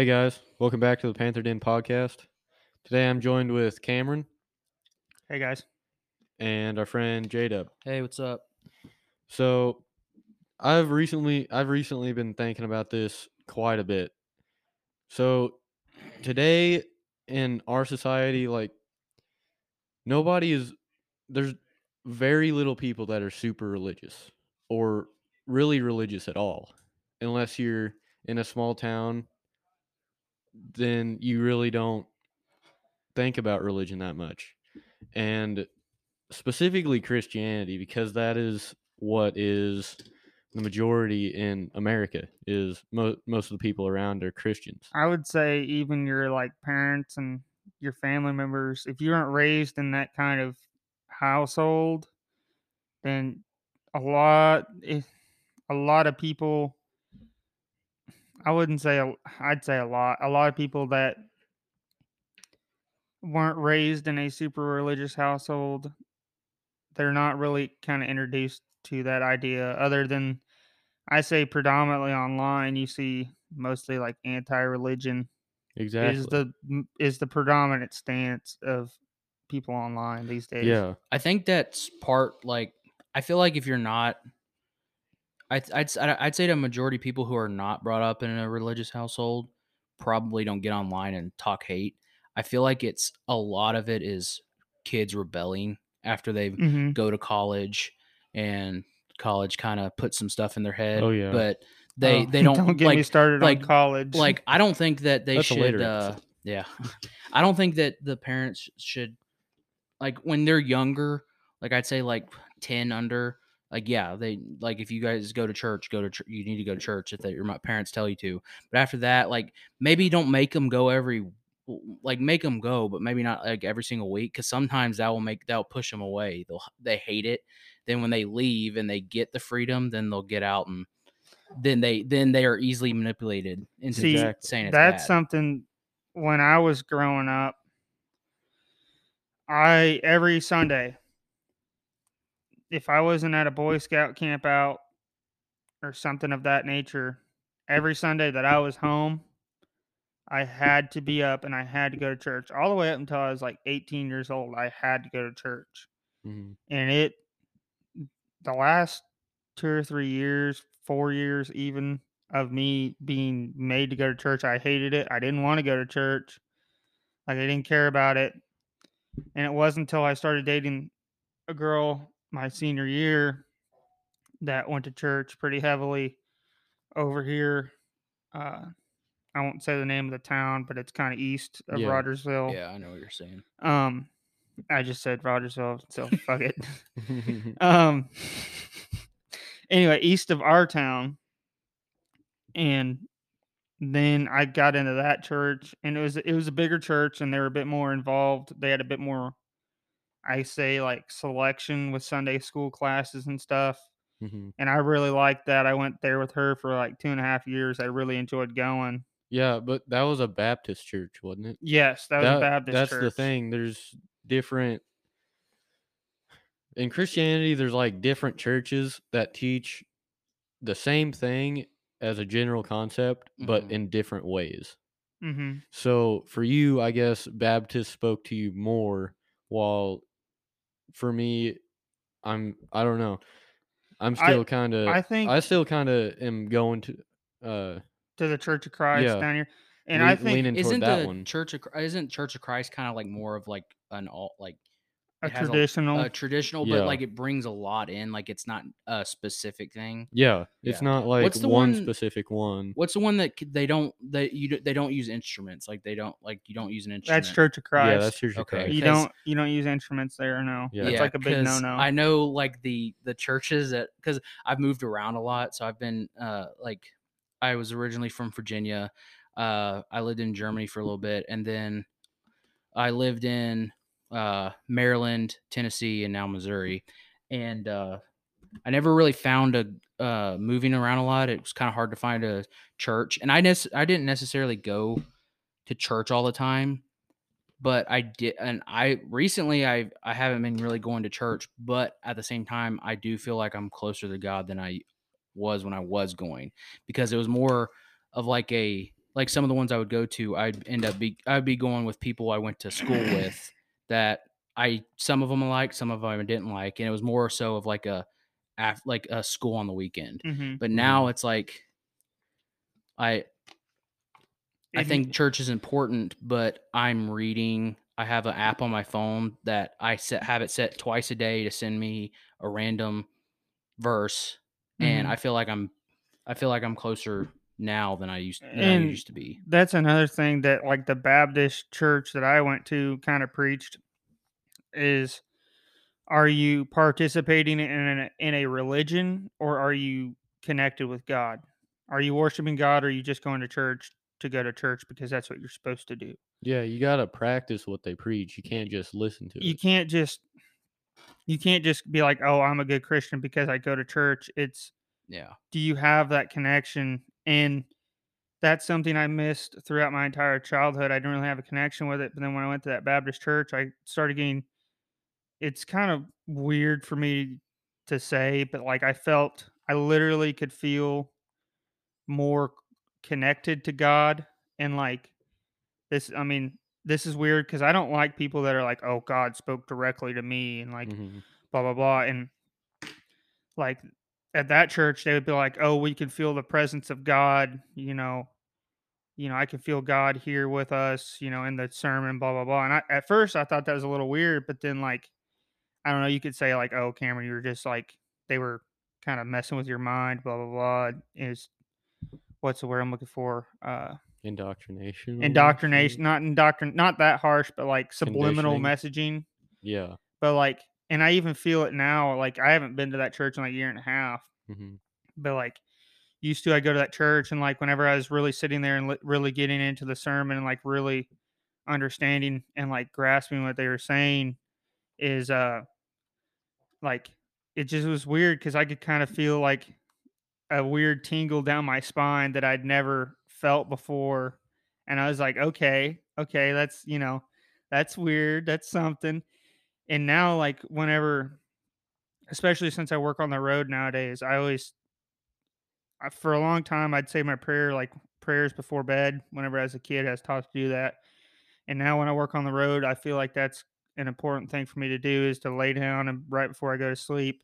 Hey guys, welcome back to the Panther Den podcast. Today I'm joined with Cameron Hey guys. and our friend J Dub. Hey, what's up? So I've recently I've recently been thinking about this quite a bit. So today in our society, like nobody is there's very little people that are super religious or really religious at all. Unless you're in a small town, then you really don't think about religion that much. And specifically Christianity, because that is what is the majority in America is mo- most of the people around are Christians. I would say even your like parents and your family members, if you weren't raised in that kind of household, then a lot if, a lot of people I wouldn't say a, I'd say a lot. A lot of people that weren't raised in a super religious household, they're not really kind of introduced to that idea other than I say predominantly online you see mostly like anti-religion Exactly. is the is the predominant stance of people online these days. yeah. I think that's part like I feel like if you're not I'd I'd I'd say the majority of people who are not brought up in a religious household probably don't get online and talk hate. I feel like it's a lot of it is kids rebelling after they hmm go to college and college kind of puts some stuff in their head. Oh, yeah. But they Oh, they don't, get like me started like- on college. like I don't think that they That's should. Uh, yeah, I don't think that the parents should like when they're younger. Like I'd say like ten under. Like yeah, they like if you guys go to church, go to church. You need to go to church if that your parents tell you to. But after that, like maybe don't make them go every like make them go, but maybe not like every single week because sometimes that will make that will push them away. They'll they hate it. Then when they leave and they get the freedom, then they'll get out and then they then they are easily manipulated into See, saying that's bad. something when I was growing up, I every Sunday, if I wasn't at a Boy Scout camp out or something of that nature, every Sunday that I was home, I had to be up and I had to go to church. All the way up until I was like 18 years old, I had to go to church. Mhm. and it the last two or three years four years even of me being made to go to church i hated it i didn't want to go to church like i didn't care about it and it wasn't until i started dating a girl my senior year that went to church pretty heavily over here uh i won't say the name of the town but it's kind of east of Yeah. rogersville Yeah, I know what you're saying. um i just said rogersville so fuck it um anyway east of our town and then i got into that church and it was it was a bigger church and they were a bit more involved they had a bit more i say like selection with sunday school classes and stuff Mhm. and i really liked that i went there with her for like two and a half years i really enjoyed going Yeah, but that was a Baptist church, wasn't it? yes that was a baptist that's church the thing. There's different in Christianity. There's like different churches that teach the same thing as a general concept, but Mhm. in different ways. mm-hmm. So for you, I guess Baptist spoke to you more, while for me, I'm I don't know. I'm still kind of I think I still kind of am going to uh to the church of christ yeah, down here and lean- i think Isn't that the one. Church of Chri- isn't Church of Christ kind of like more of like an all like a it has a- traditional a traditional, Yeah. but like it brings a lot in. Like it's not a specific thing. Yeah, it's Yeah. not like What's the one one- specific one. What's the one that they don't that you they don't use instruments like they don't like you don't use an instrument. that's church of christ Yeah, that's Church of Okay. Christ. You don't you don't use instruments there, no. Yeah. That's like a big no 'cause no. I know like the the churches that because I've moved around a lot, so I've been uh like I was originally from Virginia. Uh, I lived in Germany for a little bit, and then I lived in uh Maryland, Tennessee, and now Missouri. And uh, I never really found a uh moving around a lot. It was kind of hard to find a church, and I nec- I didn't necessarily go to church all the time but I did, and I recently I I haven't been really going to church, but at the same time, I do feel like I'm closer to God than I was when I was going because it was more of like a like some of the ones I would go to, I'd end up be I'd be going with people I went to school with that I some of them I liked, some of them I didn't like, and it was more so of like a like a school on the weekend. Mhm. But now it's like I I think church is important, but I'm reading. I have an app on my phone that I set have it set twice a day to send me a random verse, and Mhm. I feel like I'm I feel like I'm closer now than I used than I And- used to be. that's another thing that like the Baptist church that I went to kind of preached is are you participating in a, in a religion or are you connected with God? Are you worshiping God or are you just going to church to go to church because that's what you're supposed to do? Yeah, you gotta practice what they preach. You can't just listen to You it. can't just you can't just be like, "Oh, I'm a good Christian because I go to church." It's Yeah. do you have that connection and that's something i missed throughout my entire childhood i didn't really have a connection with it but then when i went to that baptist church i started getting it's kind of weird for me to say but like i felt i literally could feel more connected to god and like this i mean this is weird because i don't like people that are like oh god spoke directly to me and like Mhm. blah blah blah and like at that church they would be like oh we can feel the presence of god you know you know i can feel god here with us you know in the sermon blah blah blah and I, at first i thought that was a little weird but then like i don't know you could say like oh cameron you were just like they were kind of messing with your mind blah blah blah is what's the word i'm looking for uh Indoctrination. indoctrination not indoctrin not that harsh but like subliminal messaging Yeah. but like and i even feel it now like i haven't been to that church in like a year and a half hmm but like used to i go to that church and like whenever i was really sitting there and li- really getting into the sermon and like really understanding and like grasping what they were saying is uh like it just was weird because i could kind of feel like a weird tingle down my spine that i'd never felt before and i was like okay okay that's you know that's weird that's something and now like whenever especially since i work on the road nowadays i always I, for a long time i'd say my prayer like prayers before bed whenever as a kid i was taught to do that. And now when i work on the road i feel like that's an important thing for me to do is to lay down and right before i go to sleep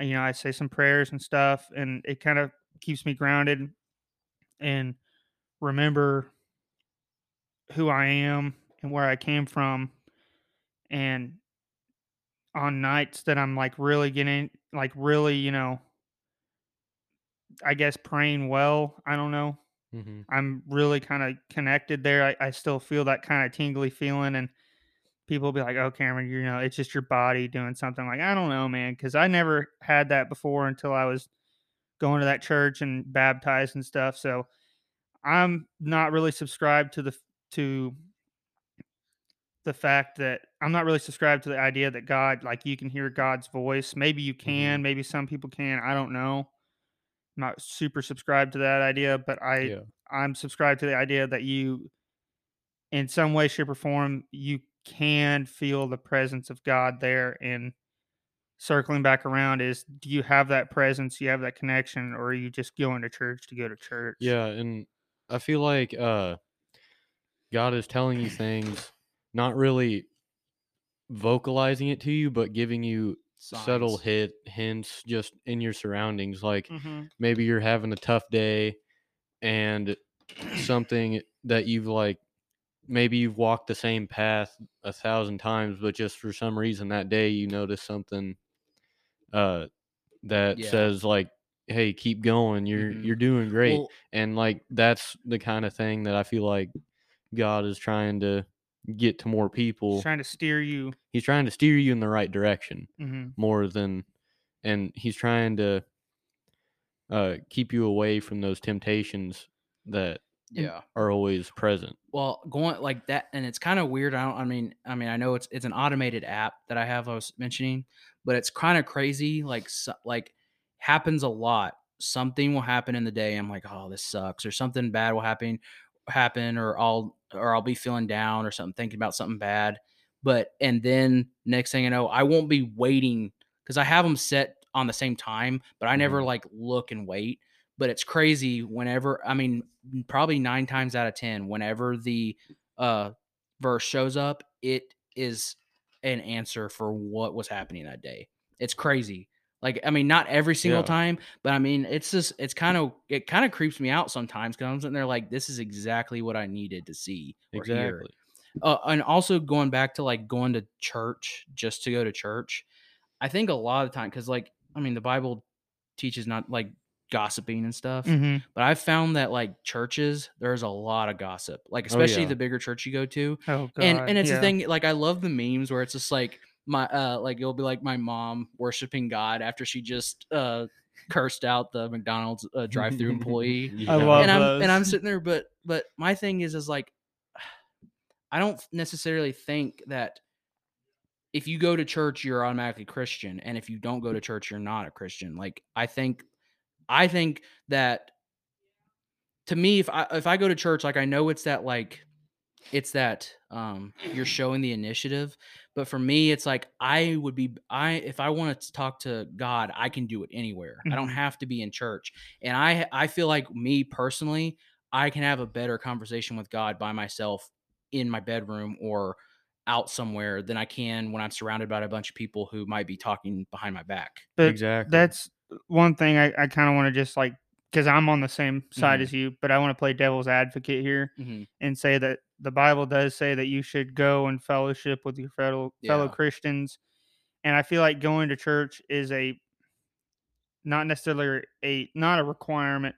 uh, you know i say some prayers and stuff and it kind of keeps me grounded and remember who i am and where i came from. And on nights that i'm like really getting like really you know i guess praying well i don't know hmm I'm really kind of connected there. I, I still feel that kind of tingly feeling, and people be like, "Oh, Cameron, you know, it's just your body doing something." Like, I don't know, man, because I never had that before until I was going to that church and baptized and stuff. So I'm not really subscribed to the to the fact that I'm not really subscribed to the idea that God, like, you can hear God's voice. Maybe you can, maybe some people can. I don't know. I'm not super subscribed to that idea, but I Yeah. I'm subscribed to the idea that you, in some way, shape, or form, you can feel the presence of God there. And circling back around is, do you have that presence? You have that connection, or are you just going to church to go to church? Yeah, and I feel like uh God is telling you things, not really vocalizing it to you, but giving you subtle hit hints just in your surroundings. Like hmm maybe you're having a tough day and something that you've like maybe you've walked the same path a thousand times, but just for some reason that day you notice something uh that Yeah. says like, Hey, keep going, you're Mhm. you're doing great Well, and like that's the kind of thing that I feel like God is trying to get to more people. He's trying to steer you. He's trying to steer you in the right direction hmm more than and he's trying to uh keep you away from those temptations that yeah. are always present. well going like that and it's kind of weird i don't i mean i mean i know it's it's an automated app that i have i was mentioning but it's kind of crazy like so, like happens a lot something will happen in the day i'm like oh this sucks or something bad will happen happen or i'll or i'll be feeling down or something thinking about something bad but and then next thing i know i won't be waiting because i have them set on the same time but i never Mhm. like look and wait but it's crazy whenever I mean probably 9 times out of 10 whenever the uh verse shows up, it is an answer for what was happening that day. It's crazy. Like I mean, not every single Yeah. time, but I mean, it's just it's kind of it kind of creeps me out sometimes because I'm sitting there like, this is exactly what I needed to see. Exactly. Uh, and also going back to like going to church just to go to church, I think a lot of the time because like I mean, the Bible teaches not like gossiping and stuff, hmm but I've found that like churches, there's a lot of gossip, like Oh, especially yeah. the bigger church you go to Oh god. and and it's yeah. the thing like i love the memes where it's just like my uh like it'll be like my mom worshiping god after she just uh cursed out the mcdonald's uh, drive-through employee Yeah. I love and i'm those. and i'm sitting there but but my thing is is like i don't necessarily think that if you go to church you're automatically christian and if you don't go to church you're not a christian like i think i think that to me if i if i go to church like i know it's that like it's that um you're showing the initiative but for me it's like i would be i if i want to talk to god i can do it anywhere i don't Mhm. have to be in church and i i feel like me personally i can have a better conversation with god by myself in my bedroom or out somewhere than i can when i'm surrounded by a bunch of people who might be talking behind my back But exactly. that's one thing I, I kind of want to just like because I'm on the same side Mhm. as you, but I want to play devil's advocate here mm-hmm. and say that the Bible does say that you should go and fellowship with your fellow fellow Christians, and I feel like going to church is a not necessarily a not a requirement,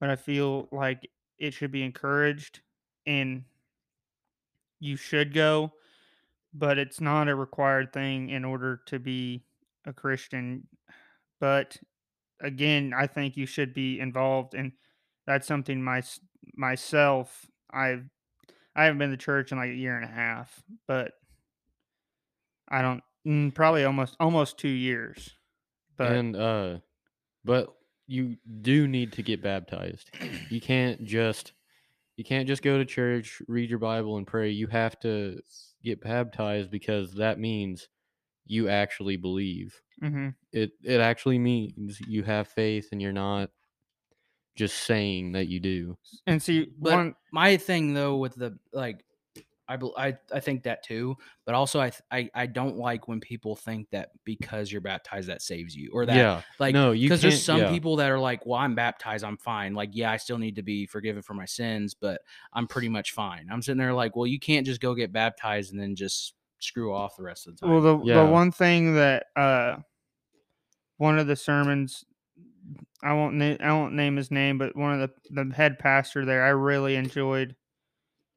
but I feel like it should be encouraged and you should go, but it's not a required thing in order to be a Christian. But again, I think you should be involved, and that's something my myself I've I haven't been to church in like a year and a half, but I don't mm, probably almost almost two years. But and uh but you do need to get baptized. You can't just you can't just go to church, read your Bible and pray. You have to get baptized because that means you actually believe. mhm. It it actually means you have faith and you're not just saying that you do. and see But one my thing though with the like I, bel- I I think that too, but also I, I I don't like when people think that because you're baptized that saves you or that yeah. like no, you because there's some yeah. people that are like, well, I'm baptized, I'm fine. Like, yeah, I still need to be forgiven for my sins, but I'm pretty much fine. I'm sitting there like, well, you can't just go get baptized and then just screw off the rest of the time. well the Yeah. the one thing that uh one of the sermons I won't na- I won't name his name, but one of the the head pastor there, I really enjoyed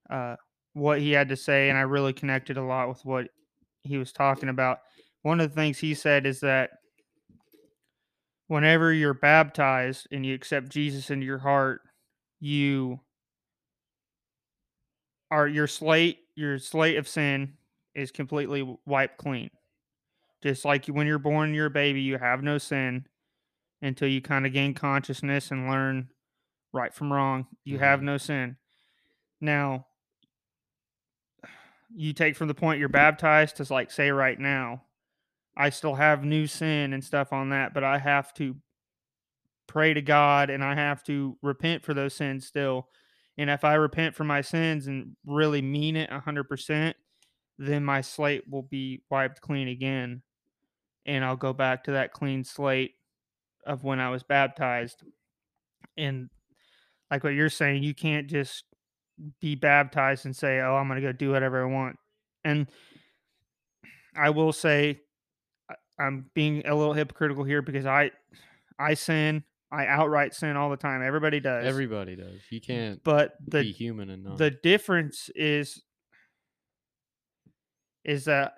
uh what he had to say, and I really connected a lot with what he was talking about. One of the things he said is that whenever you're baptized and you accept Jesus into your heart, you are your slate your slate of sin is completely wiped clean. Just like when you're born, you're a baby, you have no sin until you kind of gain consciousness and learn right from wrong. You have Mhm. no sin. Now, you take from the point you're baptized to like say right now, I still have new sin and stuff on that, but I have to pray to God and I have to repent for those sins still. And if I repent for my sins and really mean it 100%, then my slate will be wiped clean again. And I'll go back to that clean slate of when I was baptized. And like what you're saying, you can't just be baptized and say, "Oh, I'm going to go do whatever I want." And I will say I'm being a little hypocritical here because I I sin, I outright sin all the time. Everybody does. Everybody does. You can't but the be human and not. the difference is is that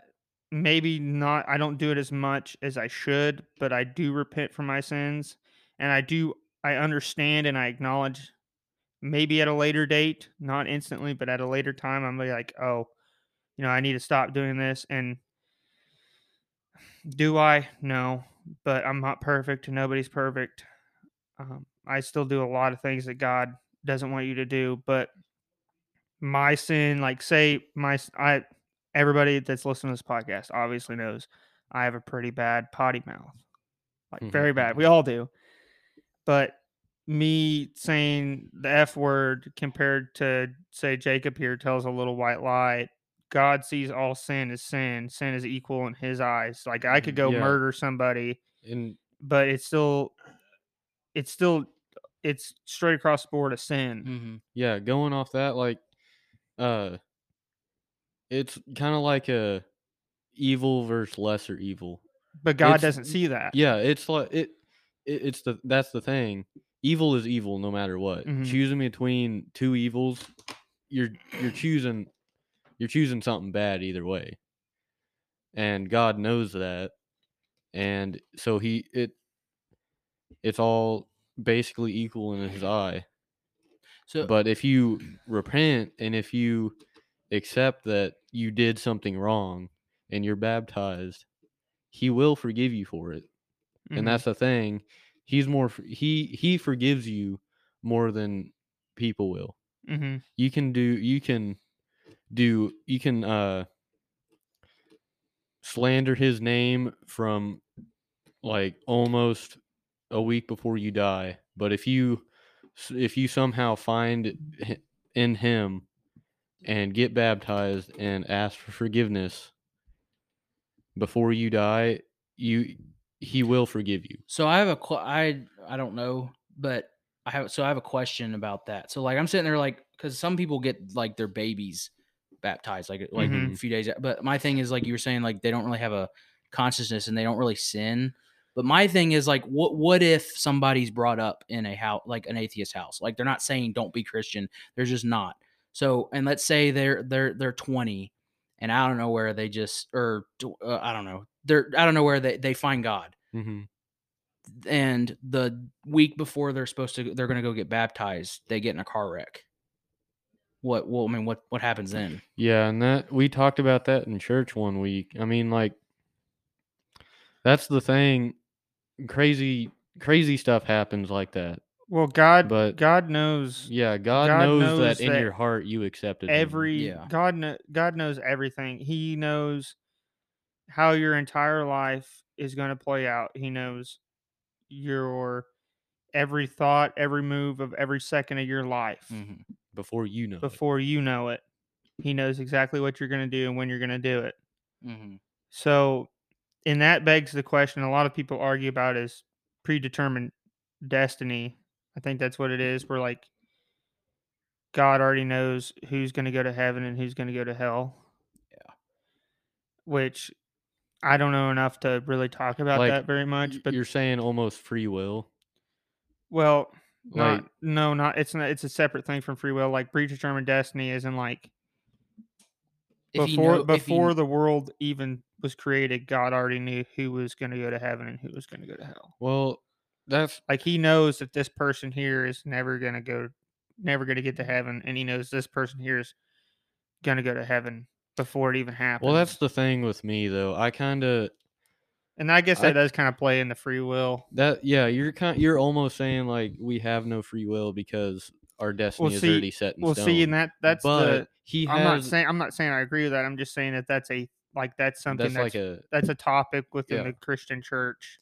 maybe not I don't do it as much as I should, but I do repent for my sins and I do I understand and I acknowledge maybe at a later date, not instantly, but at a later time I'm like, "Oh, you know, I need to stop doing this." And do I? No, but I'm not perfect. Nobody's perfect. Um, I still do a lot of things that God doesn't want you to do, but my sin, like say my I everybody that's listening to this podcast obviously knows I have a pretty bad potty mouth. Like very bad. We all do. But me saying the F word compared to say Jacob here tells a little white lie. God sees all sin as sin. Sin is equal in his eyes. Like I could go Yeah. murder somebody, And but it's still it's still it's straight across the board a sin. hmm yeah, going off that, like, uh, it's kind of like a evil versus lesser evil. But God It's- doesn't see that. Yeah, it's like it, it. It's the that's the thing. Evil is evil no matter what. Mhm. Choosing between two evils, you're you're choosing you're choosing something bad either way. And God knows that. And so he it it's all basically equal in his eye. So But if you repent and if you accept that you did something wrong and you're baptized, he will forgive you for it Mhm. and that's the thing he's more he he forgives you more than people will Mhm. you can do you can do you can uh slander his name from like almost a week before you die but if you if you somehow find in him and get baptized and ask for forgiveness before you die you he will forgive you So I have a I I don't know, but I have so I have a question about that. So like I'm sitting there like because some people get like their babies baptized like like Mhm. a few days, but my thing is like you were saying like they don't really have a consciousness and they don't really sin. But my thing is like what what if somebody's brought up in a house like an atheist house like they're not saying don't be Christian they're just not. So and let's say they're they're they're 20 and I don't know where they just or uh, I don't know they're I don't know where they they find God hmm and the week before they're supposed to they're going to go get baptized they get in a car wreck what well i mean what what happens then Yeah, and that we talked about that in church one week. I mean, like that's the thing. Crazy, crazy stuff happens like that. Well, God, But- God knows Yeah, God, God knows, knows that in that your heart you accepted him. every Yeah. God. Kno- God knows everything. He knows how your entire life is going to play out. He knows your every thought, every move of every second of your life Mhm. before you know. it. before you know it. He knows exactly what you're going to do and when you're going to do it. Mhm. So, and that begs the question a lot of people argue about is predetermined destiny. I think that's what it is. We're like God already knows who's going to go to heaven and who's going to go to hell. Yeah. Which I don't know enough to really talk about Like, that very much. But you're saying almost free will. well, Like not no, not it's not. It's a separate thing from free will. Like predetermined destiny isn't like before know- if he- before the world even was created, God already knew who was going to go to heaven and who was going to go to hell. well, that's like he knows that this person here is never gonna go never gonna get to heaven and he knows this person here is gonna go to heaven before it even happens well, that's the thing with me though. I kind of and i guess I- that does kind of play in the free will that yeah, you're kind you're almost saying like we have no free will because our destiny is see- already set in well stone. see and that that's but the he i'm not saying i'm not saying i agree with that i'm just saying that that's a like that's something that's that's like a that's a topic within Yeah. the christian church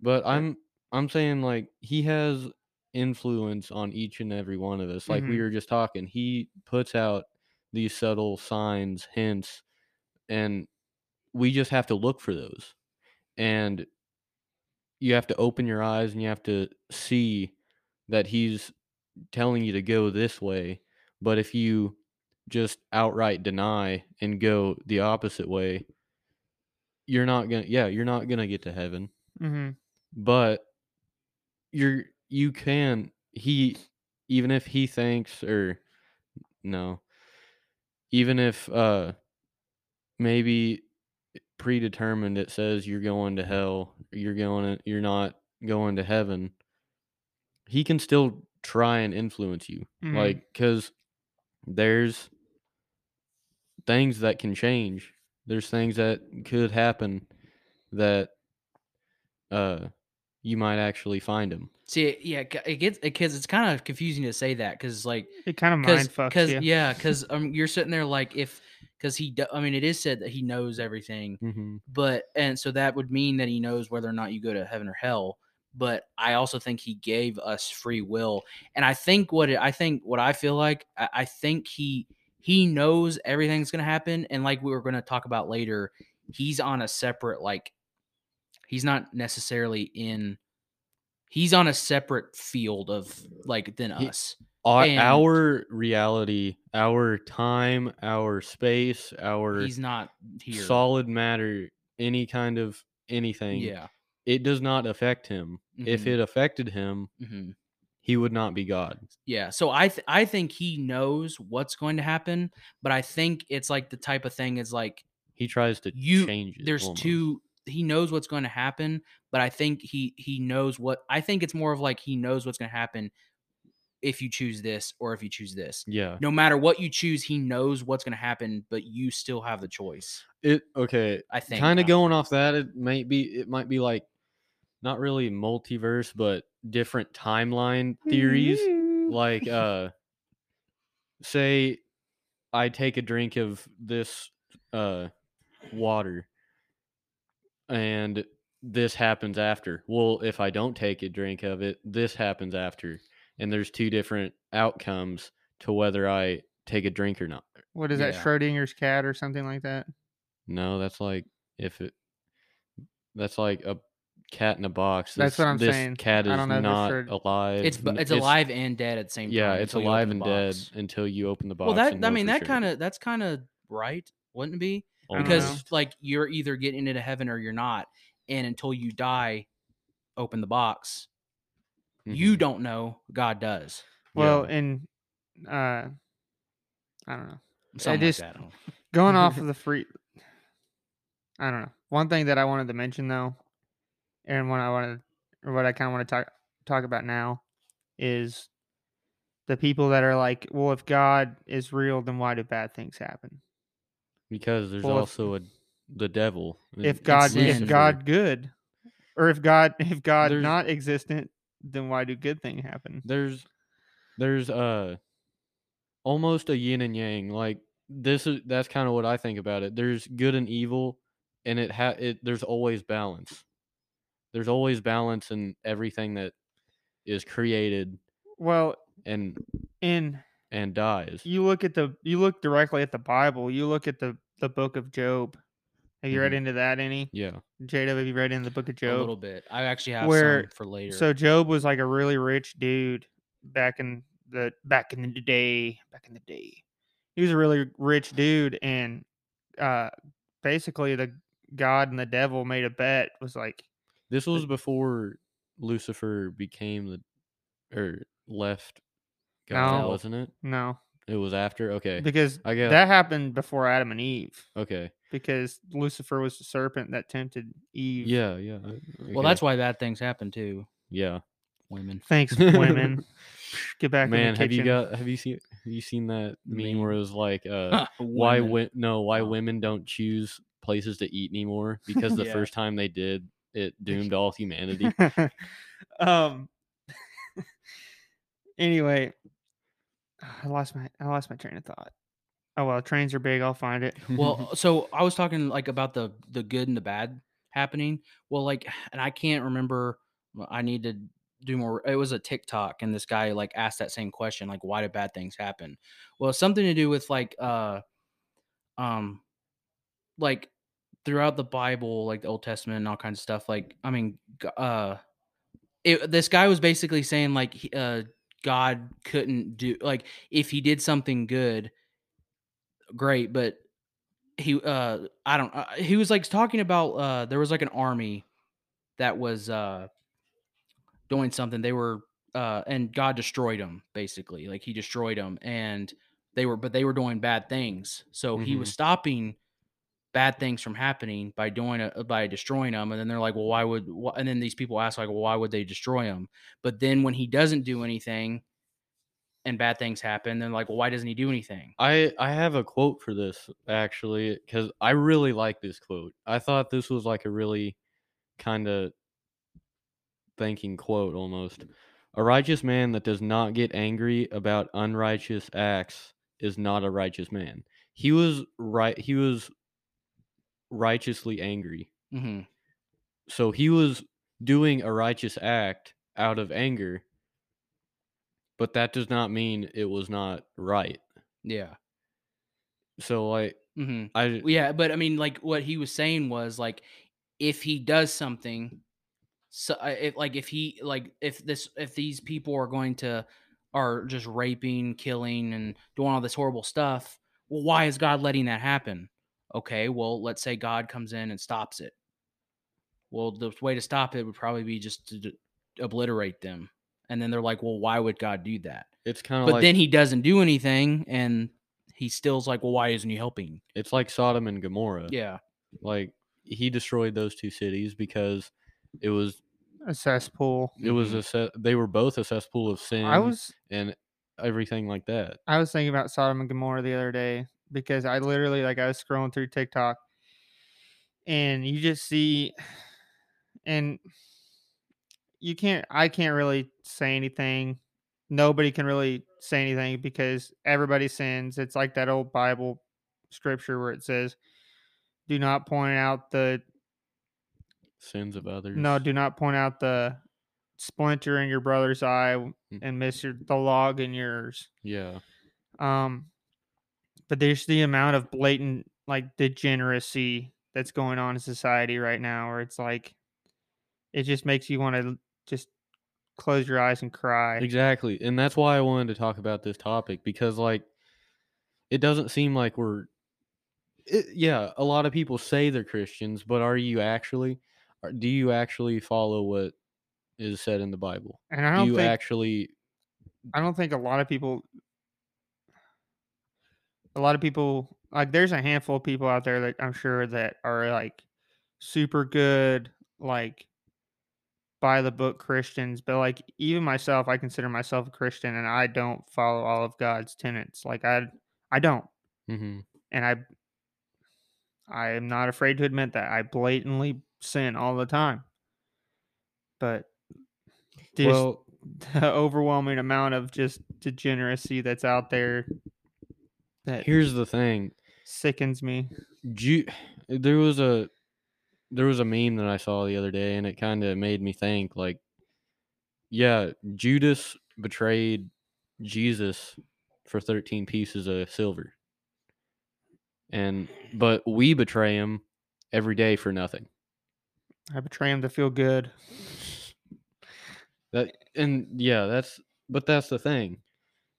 But I'm I'm saying like he has influence on each and every one of us. Like we Mhm. were just talking, he puts out these subtle signs, hints, and we just have to look for those. And you have to open your eyes and you have to see that he's telling you to go this way. But if you just outright deny and go the opposite way, you're not gonna yeah, you're not gonna get to heaven mm-hmm. but you're you can he even if he thinks or no even if uh maybe predetermined it says you're going to hell you're going to, you're not going to heaven he can still try and influence you Mhm. like cuz there's things that can change there's things that could happen that uh you might actually find him see yeah it gets it gets it's kind of confusing to say that because like it kind of because mind fucks because you yeah because um you're sitting there like if because he do, i mean it is said that he knows everything mm-hmm. but and so that would mean that he knows whether or not you go to heaven or hell but I also think he gave us free will. And I think what it, I think what I feel like I, I think he he knows everything's gonna happen. And like we were gonna talk about later, he's on a separate like he's not necessarily in he's on a separate field of like than He- us. Our, And- our reality, our time, our space, our He's not here. solid matter, any kind of anything, Yeah. it does not affect him. If Mhm. it affected him, hmm he would not be God. Yeah, so I th- I think he knows what's going to happen, but I think it's like the type of thing is like He tries to You- change it. there's almost. two he knows what's going to happen, but I think he he knows what I think it's more of like he knows what's going to happen if you choose this or if you choose this. Yeah. No matter what you choose, he knows what's going to happen, but you still have the choice. It okay. I think Kind of going off that, it might be it might be like not really multiverse, but different timeline theories. like uh say I take a drink of this uh water and this happens after. Well, if I don't take a drink of it, this happens after. And there's two different outcomes to whether I take a drink or not. Er, what is that? Yeah. Schrodinger's cat or something like that? No, that's like if it that's like a cat in a box. That's This- what I'm this saying. cat I is don't know if it's not Schroding- alive. it's bu- it's alive and dead at the same time. Yeah, it's alive and the dead until you open the box. Well, that I mean that sure. kind of that's kind of right, wouldn't it be? I because know. like you're either getting into heaven or you're not and until you die open the box you Mhm. don't know god does Well, Yeah. and uh, I don't know. Something just- like that. I don't. Going off of the free, I don't know. One thing that I wanted to mention though, and what I wanted, or what I kind of want to talk talk about now, is the people that are like, well, if God is real, then why do bad things happen? Because there's Well, if- also a the devil. If God, if. God good, or if God, if God There's- not existent, then why do good things happen? there's there's uh almost a yin and yang. Like this is that's kind of what I think about it. There's good and evil, and it ha it there's always balance. There's always balance in everything that is created Well, and in and dies. you look at the you look directly at the Bible. You look at the the book of Job. Have you read Mhm. into that any? Yeah. Jada, have you read into the book of Job? a little bit i actually have Where- some for later So Job was like a really rich dude back in the back in the day. Back in the day, he was a really rich dude, and uh, basically the God and the devil made a bet. Was like, This was before Lucifer became the or left God, No. wasn't it? no, It was after. Okay. because I guess. that happened before Adam and Eve. okay. Because Lucifer was the serpent that tempted Eve. Yeah. Yeah. well that's why bad things happen too Yeah. women Thanks, women. Get back Man, in the have kitchen. you got have you seen have you seen that meme where it was like uh why Women. wi- no why women don't choose places to eat anymore because the Yeah. first time they did it doomed all humanity. um. anyway, I lost my I lost my train of thought. Oh well, trains are big. I'll find it. well so i was talking like about the the good and the bad happening well like and i can't remember i need to do more it was a tiktok and this guy like asked that same question like why do bad things happen well something to do with like uh um like throughout the bible like the old testament and all kinds of stuff like i mean uh it, this guy was basically saying like he- uh god couldn't do like if he did something good great but he uh i don't uh, he was like talking about uh there was like an army that was uh doing something. They were uh and god destroyed them basically like he destroyed them and they were but they were doing bad things. So he was stopping bad things from happening by doing it by destroying them and then they're like well why would wh-? and then these people ask like well why would they destroy him but then when he doesn't do anything and bad things happen then like well why doesn't he do anything I I have a quote for this actually cuz I really like this quote. I thought this was like a really kind of thinking quote almost. A righteous man that does not get angry about unrighteous acts is not a righteous man. He was right he was righteously angry. hmm So he was doing a righteous act out of anger, but that does not mean it was not right. Yeah. So like hmm I Yeah, but I mean, like what he was saying was like, if he does something, so uh, if like if he like if this if these people are going to are just raping, killing, and doing all this horrible stuff, well, why is God letting that happen? Okay, well, let's say God comes in and stops it. Well, the way to stop it would probably be just to d- obliterate them. And then they're like, well, why would God do that? it's kind of But like then he doesn't do anything, and he still's like, well, why isn't he helping? it's like Sodom and Gomorrah. Yeah. Like he destroyed those two cities because it was A cesspool. it was Mhm. a se- they were both a cesspool of sin I was and everything like that. I was thinking about Sodom and Gomorrah the other day because I literally like I was scrolling through TikTok and you just see and you can't I can't really say anything. Nobody can really say anything because everybody sins. It's like that old Bible scripture where it says do not point out the Sins of others. no, do not point out the splinter in your brother's eye Mm. and miss your the log in yours. Yeah. Um, but there's the amount of blatant like degeneracy that's going on in society right now, where it's like, it just makes you want to just close your eyes and cry. Exactly. And that's why I wanted to talk about this topic because like it doesn't seem like we're it, yeah, a lot of people say they're Christians, but are you actually Or do you actually follow what is said in the Bible? And I Do don't you think actually I don't think a lot of people a lot of people like there's a handful of people out there that I'm sure that are like super good like by the book Christians, but like even myself I consider myself a Christian and I don't follow all of God's tenets. Like I I don't. Mhm. And I I am not afraid to admit that I blatantly sin all the time. But just well, the overwhelming amount of just degeneracy that's out there that here's the thing. sickens me. Ju- there was a there was a meme that I saw the other day and it kind of made me think like yeah, Judas betrayed Jesus for 13 pieces of silver. And but we betray him every day for nothing. I betray him to feel good. That and yeah, that's but that's the thing.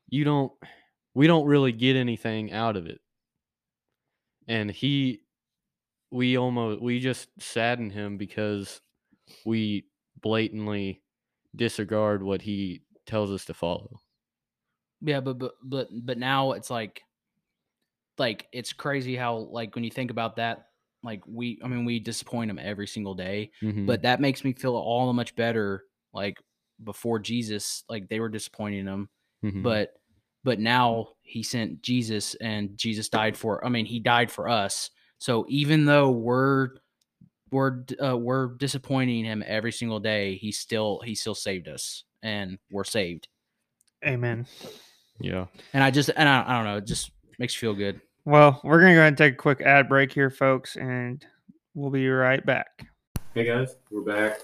You don't we don't really get anything out of it. And he we almost we just sadden him because we blatantly disregard what he tells us to follow. Yeah, but but but but now it's like like it's crazy how like when you think about that like we I mean we disappoint him every single day, Mhm. but that makes me feel all the much better like before Jesus like they were disappointing him, Mhm. but but now he sent Jesus and Jesus died for I mean he died for us. So even though we're we're uh, we're disappointing him every single day, he still he still saved us and we're saved. Amen. yeah. And I just and I, I don't know, it just makes you feel good. Well, we're gonna go ahead and take a quick ad break here, folks, and we'll be right back. Hey guys, we're back.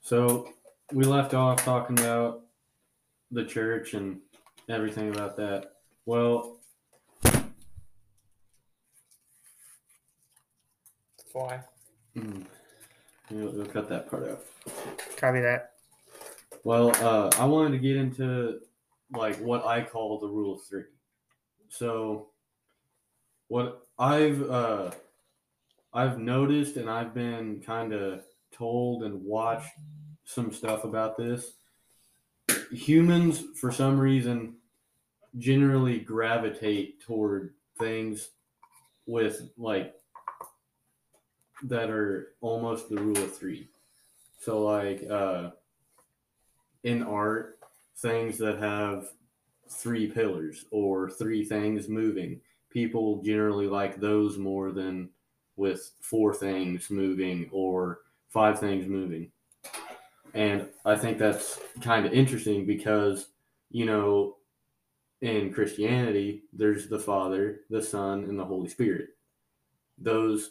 So we left off talking about the church and everything about that. Well, why? mm, we'll, we'll cut that part out. Copy that. Well, uh, I wanted to get into like what I call the rule of three. So, what I've uh, I've noticed and I've been kind of told and watched some stuff about this. Humans, for some reason, generally gravitate toward things with like that are almost the rule of three. So, like, uh, in art things that have three pillars or three things moving. People generally like those more than with four things moving or five things moving. And I think that's kind of interesting because, you know, in Christianity, there's the Father, the Son, and the Holy Spirit. Those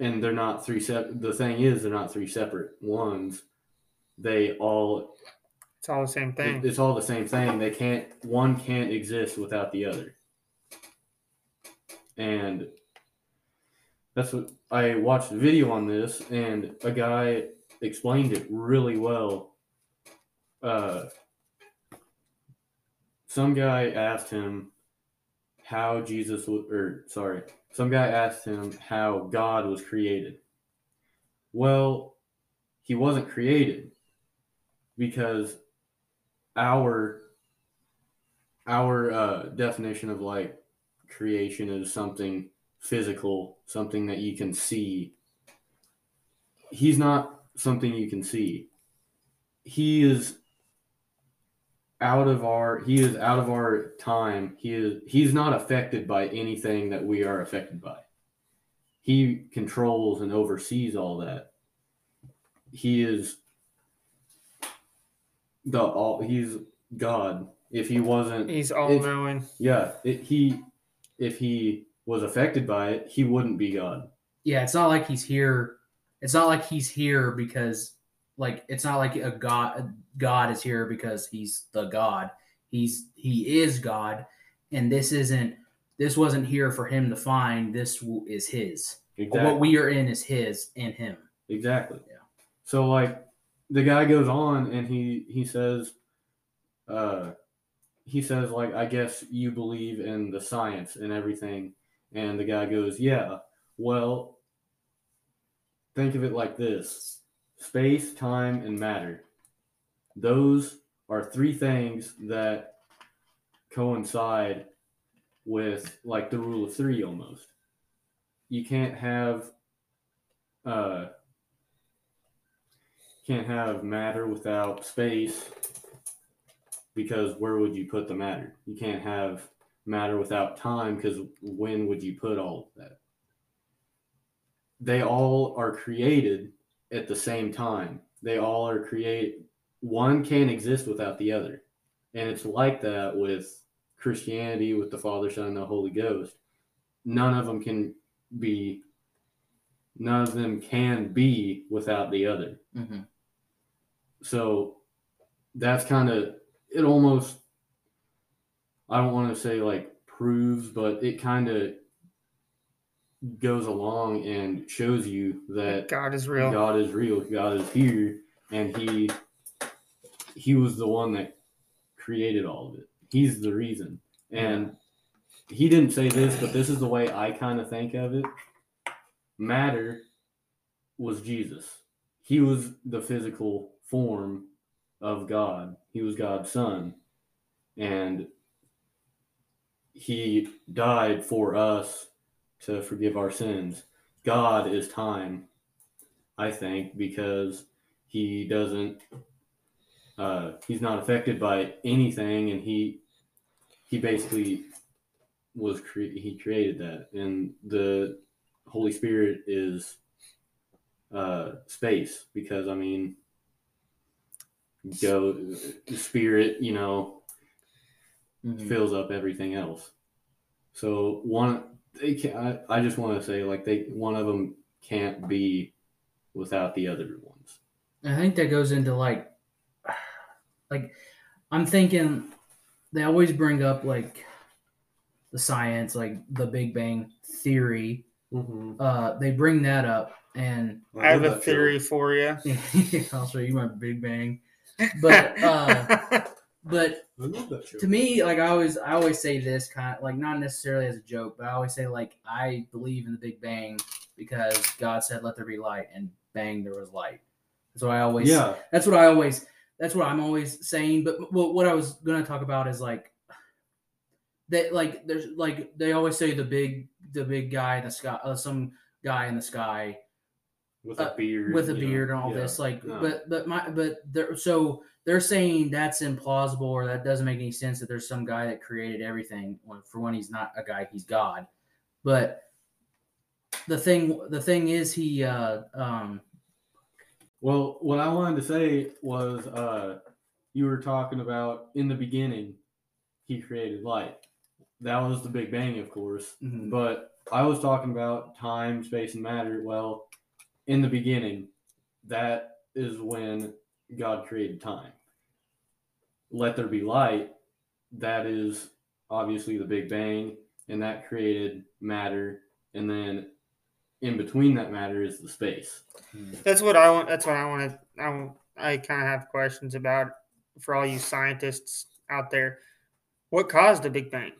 and they're not three sep the thing is they're not three separate ones. They all It's all the same it- thing. it's all the same thing. They can't one can't exist without the other. And that's what I watched a video on this and a guy explained it really well. Uh some guy asked him how Jesus w- or sorry, some guy asked him how God was created. Well, he wasn't created because our our uh, definition of like creation is something physical, something that you can see. He's not something you can see. He is out of our he is out of our time. He is he's not affected by anything that we are affected by. He controls and oversees all that. He is the all he's God. If he wasn't He's all if- knowing. yeah, it, he if he was affected by it, he wouldn't be God. yeah, it's not like he's here. It's not like he's here because, like, it's not like a god. God is here because he's the God. He's he is God, and this isn't. This wasn't here for him to find. This is his. Exactly. What we are in is his and him. Exactly. Yeah. So like the guy goes on and he he says uh he says like I guess you believe in the science and everything and the guy goes, "Yeah. Well, think of it like this. Space, time and matter. Those are three things that coincide with like the rule of 3 almost. You can't have uh can't have matter without space because where would you put the matter? You can't have matter without time because when would you put all of that? They all are created at the same time. They all are create One can't exist without the other. And it's like that with Christianity, with the Father, Son, and the Holy Ghost. None of them can be, none of them can be without the other Mm-hmm. so that's kind of it almost i don't want to say like proves but it kind of goes along and shows you that God is real. god is real god is here and he he was the one that created all of it he's the reason and he didn't say this but this is the way i kind of think of it matter was jesus he was the physical form of God. He was God's son. And he died for us to forgive our sins. God is time, I think, because he doesn't uh, he's not affected by anything and he he basically was cre- he created that and the Holy Spirit is uh space because I mean go spirit you know Mhm. fills up everything else so one they can I, I just want to say like they one of them can't be without the other ones I think that goes into like, like, I'm thinking they always bring up like the science, like the Big Bang theory. Uh, they bring that up, and I have a theory for you. I'll show you my Big Bang. But uh, but I love that show. to me, like I always, I always say this kind of like not necessarily as a joke, but I always say like I believe in the Big Bang because God said, "Let there be light," and bang, there was light. That's what I always. yeah That's what I always. That's what I'm always saying. But what what I was gonna talk about is like that. Like there's like they always say the big the big guy in the sky, uh, some guy in the sky with a beard with a you know, beard and all yeah. this like No. but but my but they're so they're saying that's implausible or that doesn't make any sense that there's some guy that created everything for one he's not a guy he's god but the thing the thing is he uh um Well, what I wanted to say was uh, you were talking about in the beginning, he created light. that was the Big Bang, of course. Mhm. But I was talking about time, space, and matter. Well, in the beginning, that is when God created time. Let there be light. That is obviously the Big Bang, and that created matter. And then in between that matter is the space. Hmm. That's what I want. That's what I want to. I want- I kind of have questions about for all you scientists out there. What caused the Big Bang?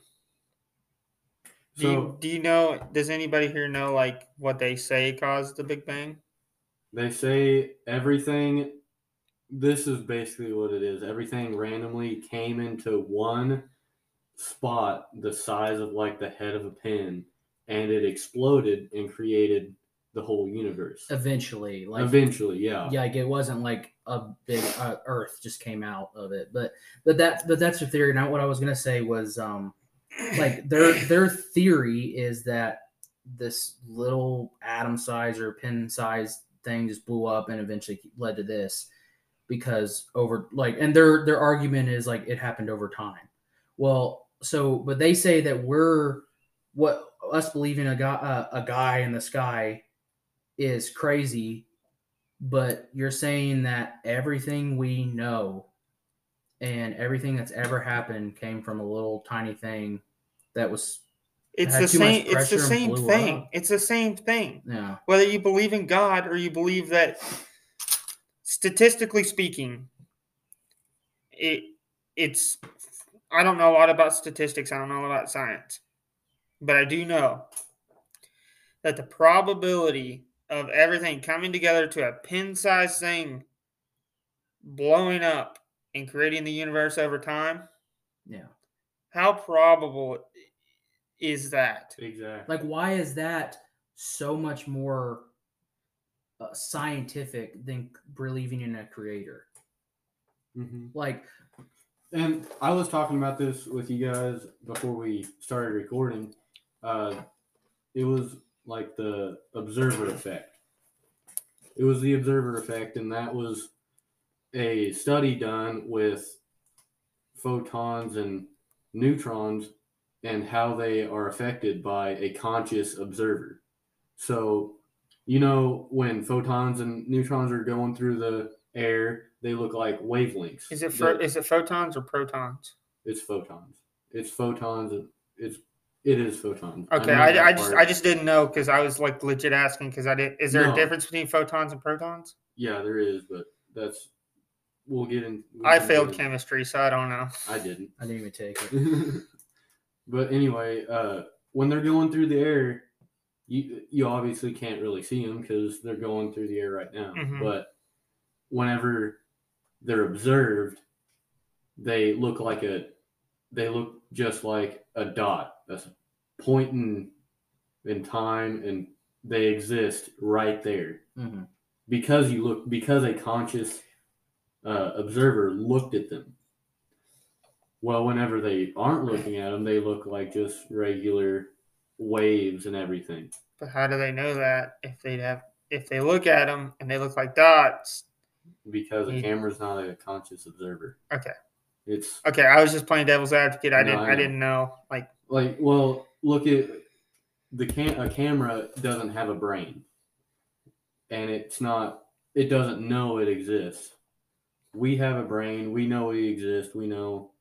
Do So you, do you know? Does anybody here know like what they say caused the Big Bang? they say everything. This is basically what it is. Everything randomly came into one spot the size of like the head of a pin, and it exploded and created the whole universe. Eventually, like Eventually, yeah. yeah, like it wasn't like a big uh, Earth just came out of it, but but that but that's your theory. Now, what I was gonna say was um like their their theory is that this little atom size or pin size thing just blew up and eventually led to this because over like and their their argument is like it happened over time. Well, so but they say that we're what us believing a guy uh, a guy in the sky is crazy but you're saying that everything we know and everything that's ever happened came from a little tiny thing that was It's the same. It's the same thing. up. It's the same thing. yeah Whether you believe in God or you believe that, statistically speaking, it it's. I don't know a lot about statistics. I don't know a lot about science, but I do know that the probability of everything coming together to a pin-sized thing, blowing up and creating the universe over time, yeah how probable is that? Exactly. like why is that so much more uh, scientific than believing in a creator hmm like And I was talking about this with you guys before we started recording. Uh, it was like the observer effect. It was the observer effect, and that was a study done with photons and neutrons and how they are affected by a conscious observer. So, you know, when photons and neutrons are going through the air, they look like wavelengths. Is it that- pho- is it photons or protons? it's photons. It's photons. It's it is photons. Okay, know I, I just part. I just didn't know because I was like legit asking because I did. Is there No. a difference between photons and protons? yeah, there is, but that's we'll get in. we I can failed in- chemistry, so I don't know. I didn't. i didn't even take it but anyway, uh, when they're going through the air, you you obviously can't really see them because they're going through the air right now. Mhm. But whenever they're observed, they look like a they look just like a dot. That's a point in in time, and they exist right there Mhm. because you look because a conscious uh, observer looked at them. Well, whenever they aren't looking at them, they look like just regular waves and everything. But how do they know that if they have if they look at them and they look like dots? Because a Mm. camera's not a conscious observer. Okay, It's okay. I was just playing devil's advocate. I No, didn't I I, didn't know. Like like, well, look at the cam. A camera doesn't have a brain, and it's not. It doesn't know it exists. We have a brain. We know we exist. We know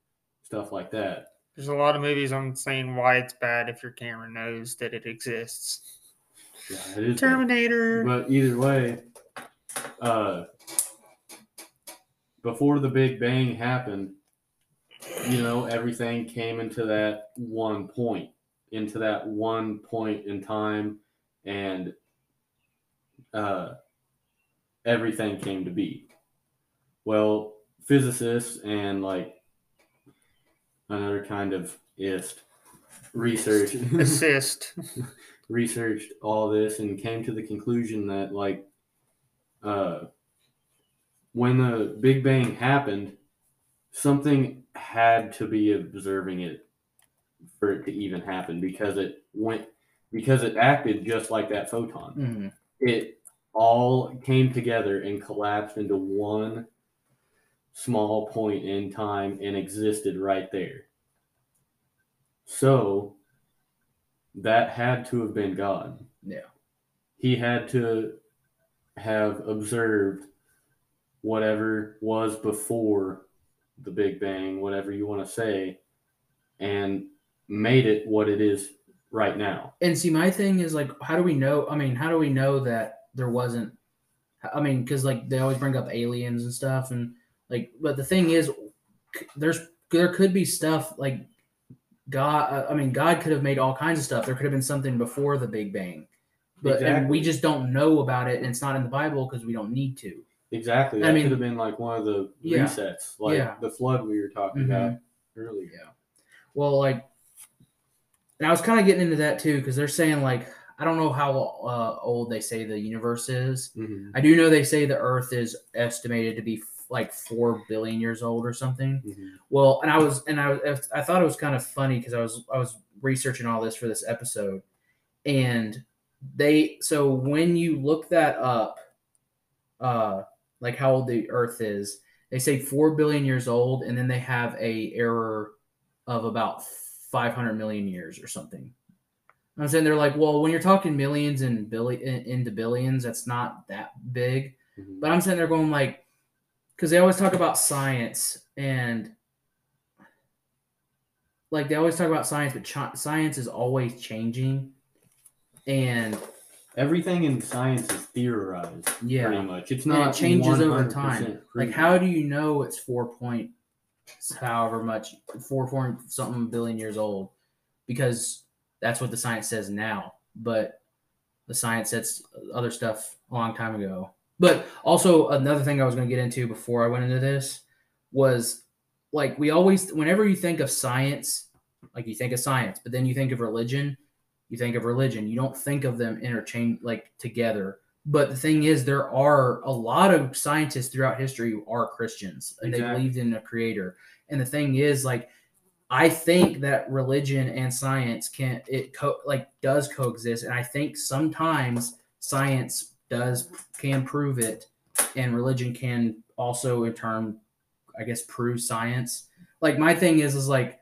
stuff like that. there's a lot of movies on saying why it's bad if your camera knows that it exists. Yeah, it is. bad. Terminator. But either way, uh, before the Big Bang happened, you know, everything came into that one point, into that one point in time, and uh, everything came to be. Well, physicists and like another kind of ist research Assist. researched all this and came to the conclusion that like uh when the big bang happened something had to be observing it for it to even happen because it went because it acted just like that photon Mhm. it all came together and collapsed into one small point in time and existed right there So that had to have been God. Yeah. He had to have observed whatever was before the Big Bang, whatever you want to say, and made it what it is right now. And see, my thing is like, how do we know? I mean, how do we know that there wasn't? I mean, because like they always bring up aliens and stuff, and like, but the thing is, there's there could be stuff like God. uh, I mean, God could have made all kinds of stuff. There could have been something before the Big Bang, but and we just don't know about it, and it's not in the Bible because we don't need to. Exactly. I That mean- could have been like one of the Yeah. resets, like Yeah. the flood we were talking Mhm. about earlier. Yeah. Well, like, and I was kind of getting into that too because they're saying like I don't know how uh, old they say the universe is. Mhm. I do know they say the Earth is estimated to be like four billion years old or something. Mhm. Well, and I was and I was I thought it was kind of funny because I was I was researching all this for this episode, and they so when you look that up, uh, like how old the Earth is, they say four billion years old, and then they have a error of about five hundred million years or something. I'm saying they're like, well, when you're talking millions and billion into billions, that's not that big. Mhm. But I'm saying they're going like, because they always talk about science and like they always talk about science, but ch- science is always changing. And Everything in science is theorized, yeah, pretty much. It's and not it changes over 100% time. Like, how do you know it's four point, however much, four point something billion years old? Because that's what the science says now. But the science says other stuff a long time ago. But also another thing I was going to get into before I went into this was like we always, whenever you think of science, like you think of science, but then you think of religion, you think of religion. You don't think of them interchange like together. But the thing is, there are a lot of scientists throughout history who are Christians and they Exactly. believed in a creator. And the thing is, like, I think that religion and science can it co- like does coexist, and I think sometimes science does can prove it, and religion can also in turn, I guess, prove science. Like my thing is is like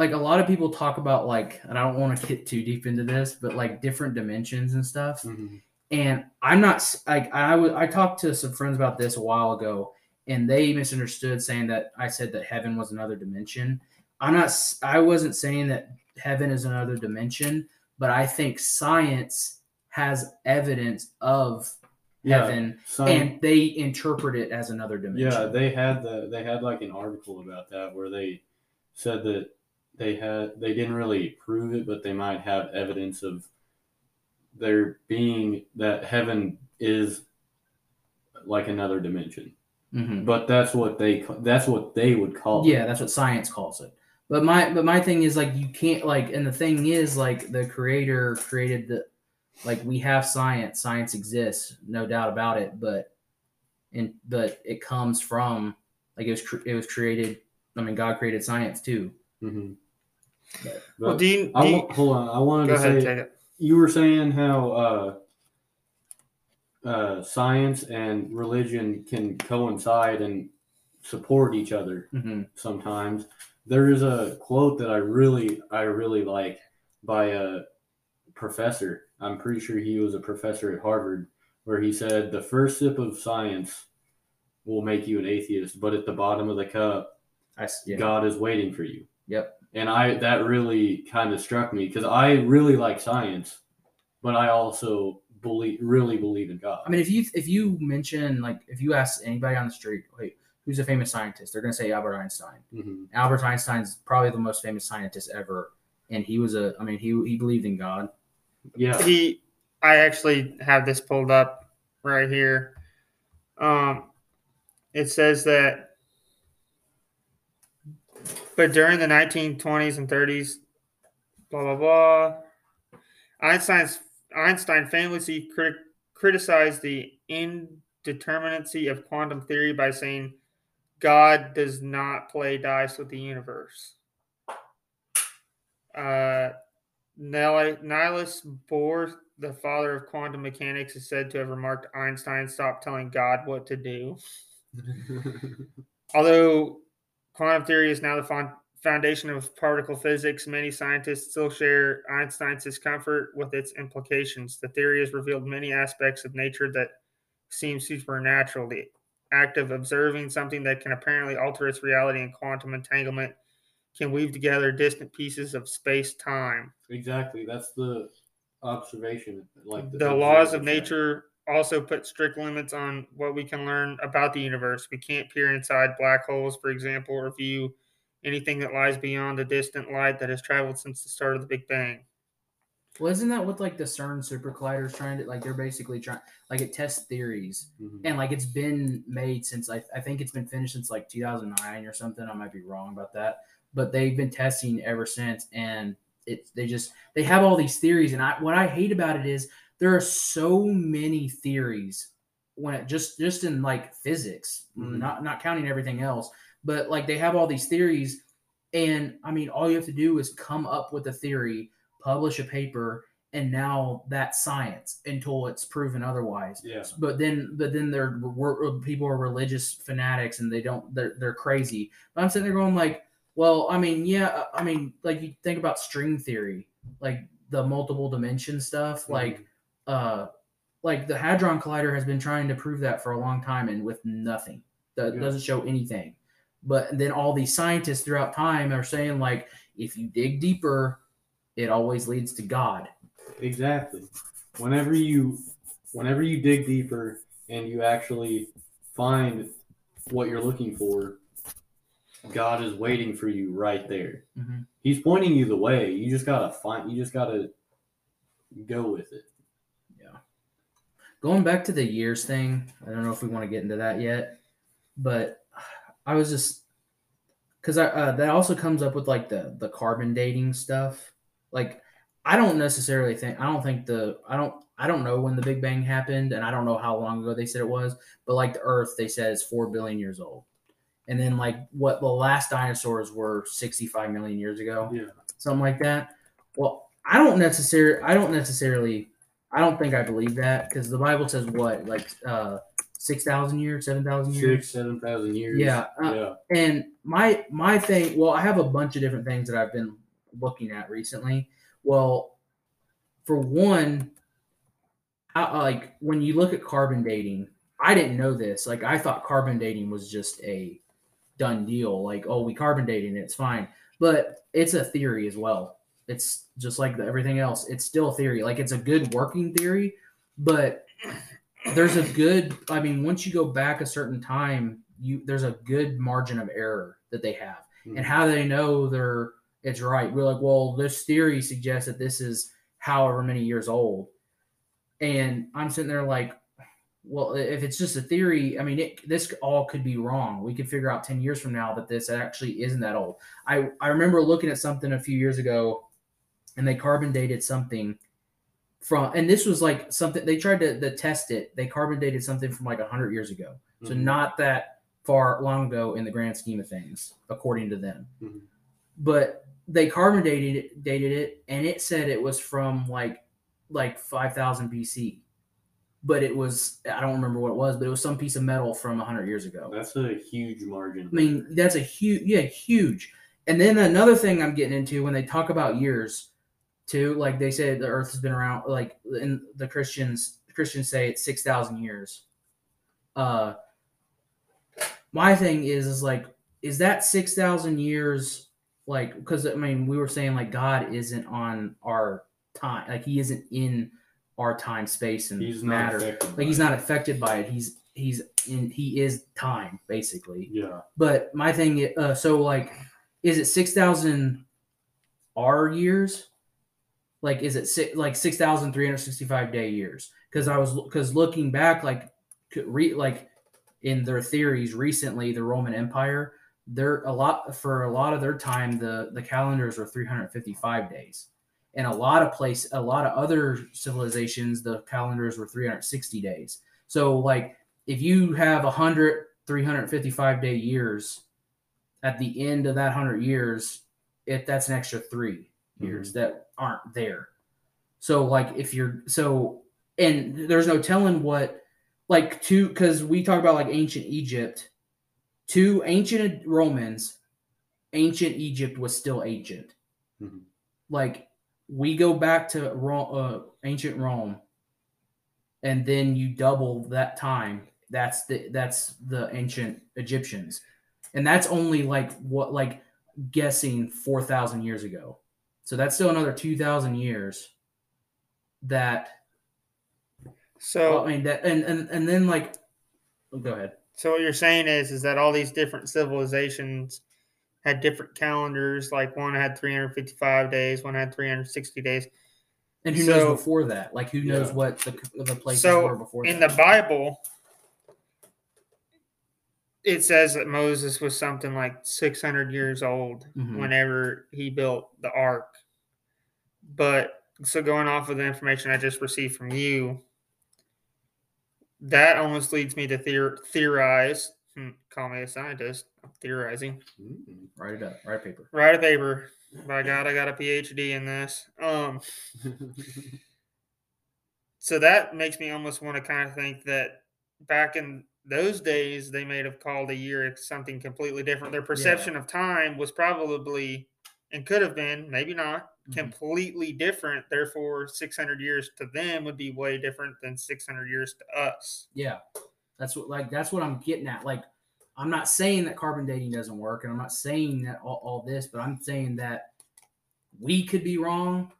like a lot of people talk about like, and I don't want to get too deep into this, but like different dimensions and stuff. Mhm. And I'm not like I was I talked to some friends about this a while ago, and they misunderstood saying that I said that heaven was another dimension. I'm not. i wasn't saying that heaven is another dimension, but I think science has evidence of Yeah, heaven, some- and they interpret it as another dimension. Yeah, they had the they had like an article about that where they said that they had they didn't really prove it, but they might have evidence of there being that heaven is like another dimension. Mhm. But that's what they that's what they would call Yeah, it. that's what science calls it. But my but my thing is like you can't like and the thing is like the creator created the like we have science, science exists, no doubt about it, but and but it comes from like it was it was created I mean God created science too. Mhm. But, Well, But do you, I do you- wa- hold on. I wanted go to ahead, say take it. you were saying how uh, uh, science and religion can coincide and support each other mhm. sometimes. There is a quote that I really I really like by a professor. I'm pretty sure he was a professor at Harvard where he said the first sip of science will make you an atheist, but at the bottom of the cup I yeah. God is waiting for you. Yep. And I that really kind of struck me because I really like science, but I also believe really believe in God. I mean, if you if you mention like if you ask anybody on the street, wait, who's a famous scientist? They're gonna say Albert Einstein. Mhm. Albert Einstein's probably the most famous scientist ever, and he was a I mean he he believed in God. Yeah. he i actually have this pulled up right here um it says that but during the 1920s and 30s blah blah blah einstein's einstein famously crit- criticized the indeterminacy of quantum theory by saying god does not play dice with the universe uh Niels Bohr, the father of quantum mechanics, is said to have remarked Einstein stopped telling God what to do. Although quantum theory is now the foundation of particle physics, many scientists still share Einstein's discomfort with its implications. The theory has revealed many aspects of nature that seem supernatural. The act of observing something that can apparently alter its reality in quantum entanglement can weave together distant pieces of space time. Exactly. That's the observation. Like The laws of nature also put strict limits on what we can learn about the universe. We can't peer inside black holes, for example, or view anything that lies beyond the distant light that has traveled since the start of the Big Bang. Well, isn't that what like the CERN super collider is trying to like? They're basically trying like it tests theories, Mhm. and like it's been made since I, I think it's been finished since like 2009 or something. I might be wrong about that, but they've been testing ever since, and it they just they have all these theories, and I what I hate about it is there are so many theories when it just just in like physics, Mhm. not not counting everything else, but like they have all these theories, and I mean all you have to do is come up with a theory, publish a paper, and now that's science until it's proven otherwise Yeah. but then but then they're people are religious fanatics and they don't they're, they're crazy but i'm sitting there going like well i mean yeah i mean like you think about string theory like the multiple dimension stuff like uh like the hadron collider has been trying to prove that for a long time and with nothing that Yeah. doesn't show anything but then all these scientists throughout time are saying like if you dig deeper it always leads to god Exactly. Whenever you whenever you dig deeper and you actually find what you're looking for, God is waiting for you right there. Mhm. He's pointing you the way. You just gotta find. You just gotta go with it. Yeah. Going back to the years thing i don't know if we want to get into that yet but i was just because i uh, that also comes up with like the the carbon dating stuff like i don't necessarily think i don't think the i don't i don't know when the big bang happened and i don't know how long ago they said it was but like the earth they said is 4 billion years old and then like what the last dinosaurs were 65 million years ago Yeah. something like that well i don't necessarily i don't necessarily I don't think I believe that because the Bible says what, like uh, six thousand years, seven thousand years. Six, seven thousand years. Yeah, uh, yeah. And my my thing, well, I have a bunch of different things that I've been looking at recently. Well, for one, I, like when you look at carbon dating, I didn't know this. Like I thought carbon dating was just a done deal. Like oh, we carbon dating, it's fine. But it's a theory as well. It's just like the, everything else. It's still a theory. Like it's a good working theory, but there's a good. I mean, once you go back a certain time, you there's a good margin of error that they have, hmm. and how do they know they're it's right? We're like, well, this theory suggests that this is however many years old, and I'm sitting there like, well, if it's just a theory, I mean, it, this all could be wrong. We could figure out ten years from now that this actually isn't that old. I I remember looking at something a few years ago, and they carbon dated something from, and this was like something they tried to, to test it. They carbon dated something from like hundred years ago, so Mhm. not that far long ago in the grand scheme of things, according to them. Mhm. But they carbon dated it, dated it, and it said it was from like like five thousand BC. But it was I don't remember what it was, but it was some piece of metal from hundred years ago. That's a huge margin. I mean, that's a huge, yeah, huge. And then another thing I'm getting into when they talk about years, too, like they say the Earth has been around, like in the Christians, Christians say it's six thousand years. Uh, my thing is, is like, is that six thousand years? Like, because I mean, we were saying like God isn't on our time, like He isn't in our time, space, and he's matter. Like He's not affected by it. He's he's in. He is time, basically. Yeah. But my thing, uh, so like, is it six thousand R years? Like, is it si- like six thousand three hundred sixty-five day years? Because I was because looking back, like, could re like in their theories recently, the Roman Empire, they're a lot for a lot of their time, the the calendars were three hundred fifty-five days. And a lot of place, a lot of other civilizations, the calendars were 360 days. So, like, if you have 100 355 day years at the end of that 100 years if that's an extra 3 years that aren't there so like if you're so and there's no telling what like two because we talk about like ancient egypt two ancient romans ancient Egypt was still ancient. Mhm. Like we go back to Rome, uh, ancient Rome, and then you double that time. That's the that's the ancient Egyptians, and that's only like what like guessing four thousand years ago. So that's still another two thousand years. That So I mean that and and and then like, oh, go ahead. So what you're saying is is that all these different civilizations had different calendars. Like one had 355 days, one had 360 days. And who So- knows before that? Like who knows Yeah. what the the places So, were before In that? the Bible, it says that Moses was something like 600 years old Mhm. whenever he built the ark. But so going off of the information I just received from you, that almost leads me to theor- theorize. Hmm, call me a scientist. I'm theorizing. Mm. Write it up. Write a paper. Write a paper. By God, I got a PhD in this. Um, so that makes me almost want to kind of think that back in those days, they may have called a year something completely different. Their perception of time was probably and could have been, maybe not, Mhm. completely different. Therefore, 600 years to them would be way different than 600 years to us. Yeah, that's what like that's what I'm getting at. Like, I'm not saying that carbon dating doesn't work, and I'm not saying that all, all this, but I'm saying that we could be wrong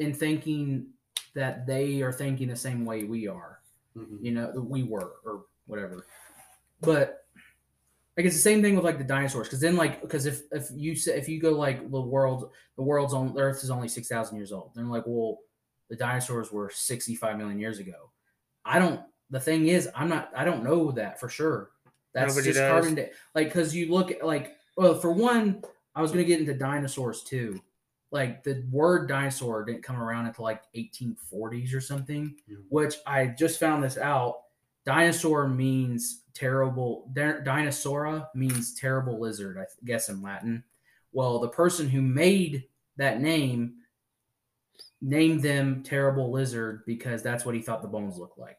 in thinking that they are thinking the same way we are. Mhm. You know, that we were or whatever. But like it's the same thing with like the dinosaurs, because then like because if if you say if you go like the world the world's on the Earth is only six thousand years old, then like well the dinosaurs were sixty five million years ago. I don't. The thing is, I'm not. I don't know that for sure. That's Nobody just does. carbon da- like because you look at like well for one, I was gonna get into dinosaurs too. Like the word dinosaur didn't come around until like 1840s or something, Mhm. which I just found this out. Dinosaur means terrible. Di- Dinosaura means terrible lizard, I guess in Latin. Well, the person who made that name named them terrible lizard because that's what he thought the bones looked like.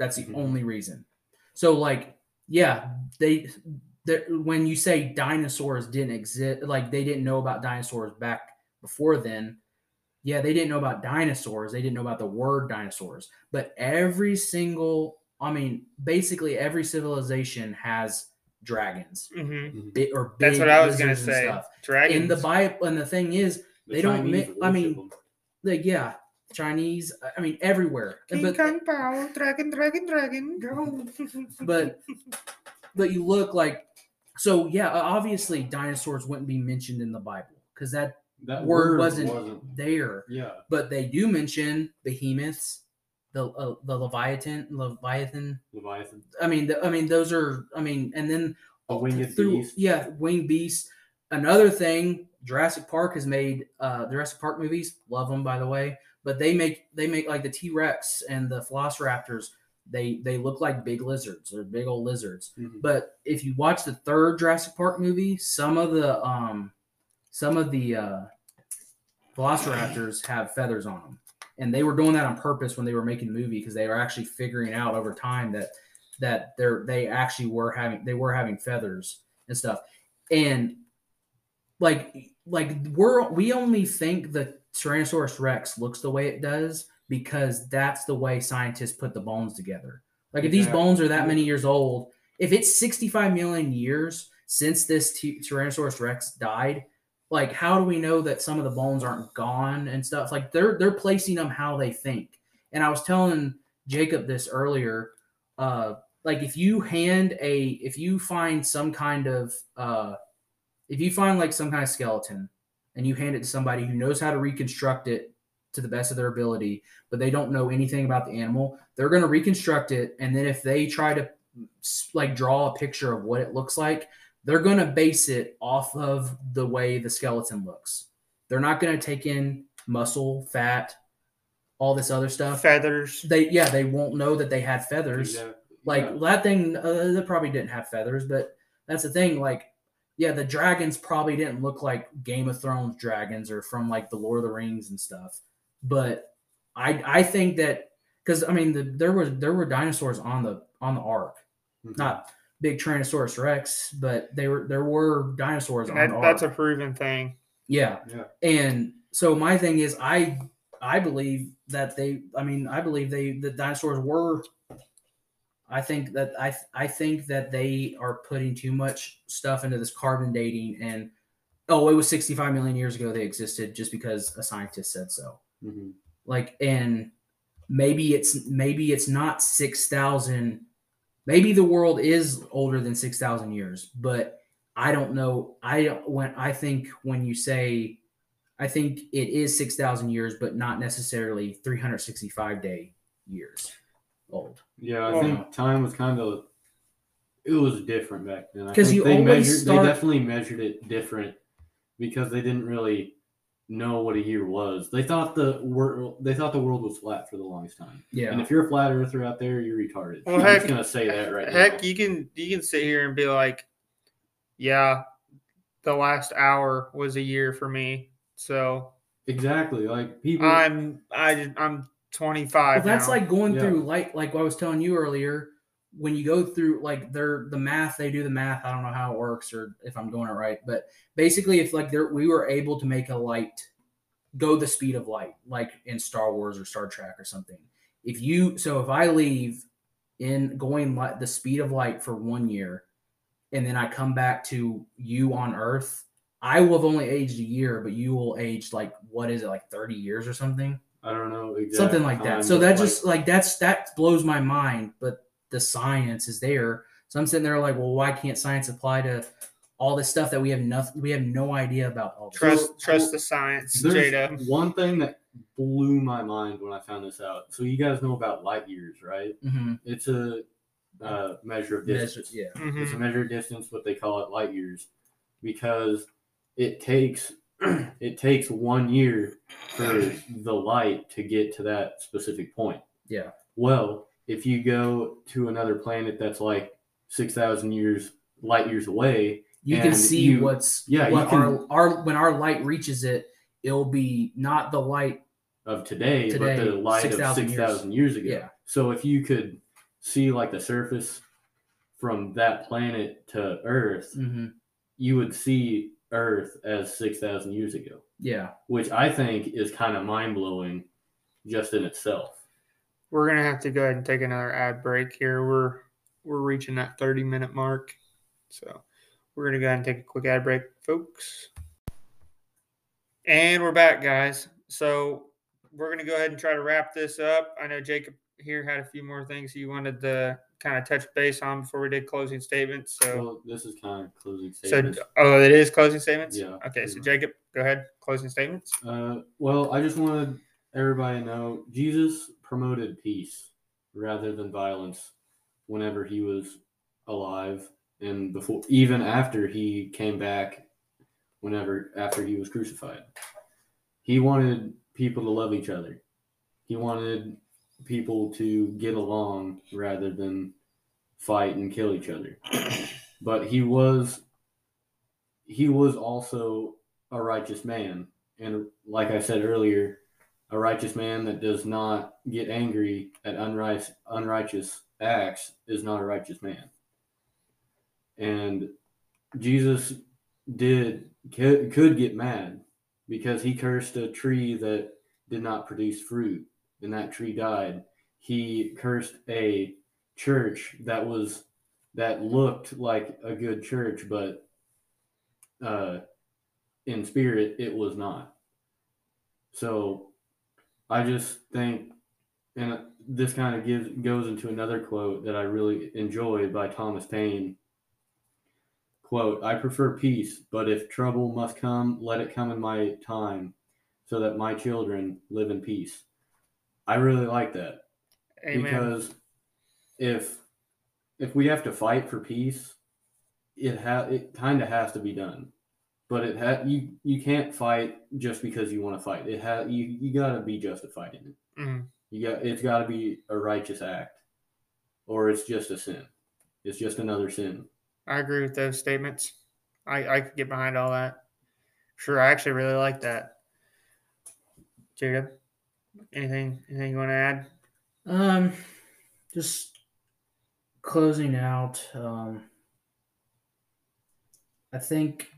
That's the Mhm. only reason. So, like, yeah, they, they when you say dinosaurs didn't exist, like they didn't know about dinosaurs back before then. Yeah, they didn't know about dinosaurs. They didn't know about the word dinosaurs. But every single, I mean, basically every civilization has dragons hmm bi- or That's what I was going to say. stuff. Dragons. In the Bible, and the thing is, The They don't mi- I mean, like yeah, Chinese. I mean, everywhere. King but Kong Pao, dragon, dragon, dragon, go. but but you look like so yeah. Obviously, dinosaurs wouldn't be mentioned in the Bible because that that word word wasn't, there. Yeah. But they do mention behemoths, the uh, the Leviathan, Leviathan. Leviathan. I mean, the, I mean, those are. I mean, and then A winged through beast. yeah, winged beast. Another thing, Jurassic Park has made uh the Jurassic Park movies. Love them, by the way. But they make they make like the T Rex and the Velociraptors. They they look like big lizards. They're big old lizards. Mhm. But if you watch the third Jurassic Park movie, some of the um some of the uh Velociraptors have feathers on them. And they were doing that on purpose when they were making the movie because they were actually figuring out over time that that they're they actually were having they were having feathers and stuff. And like like we're we only think the Tyrannosaurus Rex looks the way it does because that's the way scientists put the bones together. Like if these bones are that many years old, if it's 65 million years since this T- Tyrannosaurus Rex died, like how do we know that some of the bones aren't gone and stuff? Like they're they're placing them how they think. And I was telling Jacob this earlier. Uh, like if you hand a if you find some kind of uh, if you find like some kind of skeleton and you hand it to somebody who knows how to reconstruct it to the best of their ability, but they don't know anything about the animal, they're going to reconstruct it. And then if they try to like draw a picture of what it looks like, they're going to base it off of the way the skeleton looks. They're not going to take in muscle, fat, all this other stuff. Feathers. They yeah, they won't know that they had feathers. Exactly. Like Yeah. that thing, uh, they probably didn't have feathers, but that's the thing. Like, yeah, the dragons probably didn't look like Game of Thrones dragons or from like the Lord of the Rings and stuff. But I I think that because I mean the, there were there were dinosaurs on the on the ark, Mhm. not big Tyrannosaurus Rex, but they were there were dinosaurs on That, Ark. that's a proven thing. yeah. Yeah. And so my thing is, I I believe that they. I mean, I believe they the dinosaurs were. I think that I I think that they are putting too much stuff into this carbon dating and oh it was 65 million years ago they existed just because a scientist said so. Mhm. like and maybe it's maybe it's not 6000 maybe the world is older than 6000 years but i don't know. I when i think when you say i think it is 6000 years but not necessarily 365 day years old Yeah, I Well- think time was kind of it was different back then. Because you they always measured start- they definitely measured it different because they didn't really know what a year was. They thought the world they thought the world was flat for the longest time. yeah And if you're a flat earther out there, you're retarded. Well, I'm heck- just gonna say that right Heck, now. you can you can sit here and be like, yeah, the last hour was a year for me. So Exactly. Like people I'm I I'm 25. Well, that's now. like going Yeah. through like like what I was telling you earlier. When you go through like their the math, they do the math. I don't know how it works or if I'm doing it right, but basically, if like there we were able to make a light go the speed of light, like in Star Wars or Star Trek or something. If you so if I leave in going light the speed of light for one year, and then I come back to you on Earth, I will have only aged a year, but you will age like what is it like thirty years or something I don't know exactly something like that. So that just like that's that blows my mind. But the science is there. So I'm sitting there like, well, why can't science apply to all this stuff that we have nothing, we have no idea about all this. trust So- trust the science, Jada. one thing that blew my mind when I found this out. So you guys know about light years, right? Mhm. It's a uh, measure of distance. Yeah. It's a measure of distance, but they call it light years because it takes it takes one year for the light to get to that specific point. Yeah. Well, if you go to another planet that's like six thousand years light years away, You can see you- what's yeah, what can- our, our when our light reaches it, it'll be not the light. of today, Today, but the light 6,000 of six thousand years ago. Yeah. So if you could see like the surface from that planet to Earth, Mhm. you would see Earth as six thousand years ago, Yeah. which I think is kind of mind blowing, just in itself. We're gonna have to go ahead and take another ad break here. We're we're reaching that 30 minute mark. So we're gonna go ahead and take a quick ad break, folks. And we're back, guys. So we're gonna go ahead and try to wrap this up. I know Jacob here had a few more things he wanted to kind of touch base on before we did closing statements. So Well, this is kind of closing so statements. oh it is closing statements? Yeah, Okay, so much. Jacob, go ahead, closing statements. Uh, well, I just wanted everybody to know Jesus promoted peace rather than violence whenever he was alive and before, even after he came back, whenever after he was crucified. He wanted people to love each other. He wanted people to get along rather than fight and kill each other. But he was he was also a righteous man and like I said earlier, a righteous man that does not get angry at unrighteous, unrighteous acts is not a righteous man. And Jesus did could, could get mad because he cursed a tree that did not produce fruit and that tree died. He cursed a church that was that looked like a good church but uh in spirit it was not so i just think and this kind of gives goes into another quote that i really enjoy by thomas paine quote i prefer peace but if trouble must come let it come in my time so that my children live in peace i really like that Amen. because if if we have to fight for peace, it ha- it kind of has to be done. But it ha- you you can't fight just because you want to fight. It ha- you you got to be justified in it. Mhm. You got it's got to be a righteous act, or it's just a sin. It's just another sin. I agree with those statements. I, I could get behind all that. Sure, I actually really like that. Jacob, anything anything you want to add? Um, just closing out, um, I think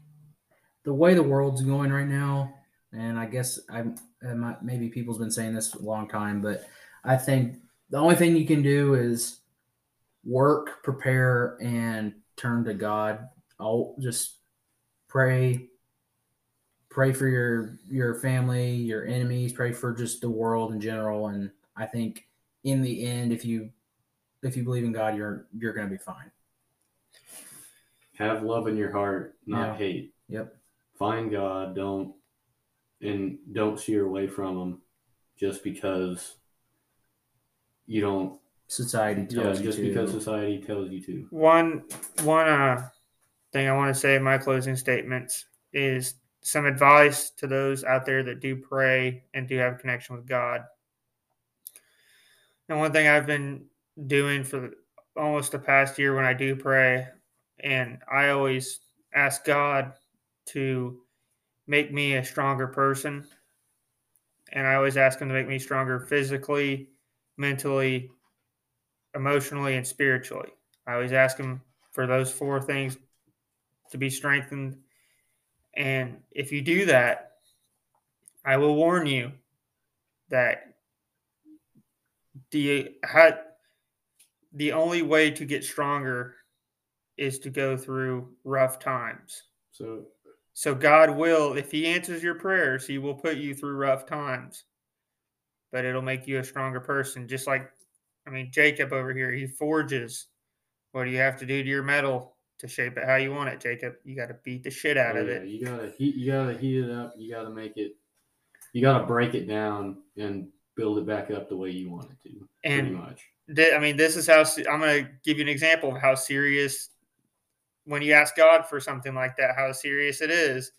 the way the world's going right now, and I guess I'm I maybe people's been saying this a long time, but I think the only thing you can do is work, prepare, and turn to God. I'll just pray, pray for your your family, your enemies, pray for just the world in general, and I think in the end, if you if you believe in God, you're you're gonna be fine. Have love in your heart, not Yeah. hate. Yep. Find God. Don't and don't steer away from Him just because you don't. Society Yeah, tells you just to. because society tells you to. One one uh thing I want to say in my closing statements is some advice to those out there that do pray and do have a connection with God. And one thing I've been doing for almost the past year when I do pray, and I always ask God to make me a stronger person. And I always ask Him to make me stronger physically, mentally, emotionally, and spiritually. I always ask Him for those four things to be strengthened. And if you do that, I will warn you that the the only way to get stronger is to go through rough times. So So God will, if He answers your prayers, He will put you through rough times, but it'll make you a stronger person. Just like, I mean, Jacob over here, he forges. What do you have to do to your metal to shape it how you want it, Jacob? You got to beat the shit out oh, of yeah, it. you gotta heat. You gotta heat it up. You gotta make it. You gotta break it down and build it back up the way you want it to. pretty And much. Thi- I mean, this is how I'm going to give you an example of how serious, when you ask God for something like that, how serious it is.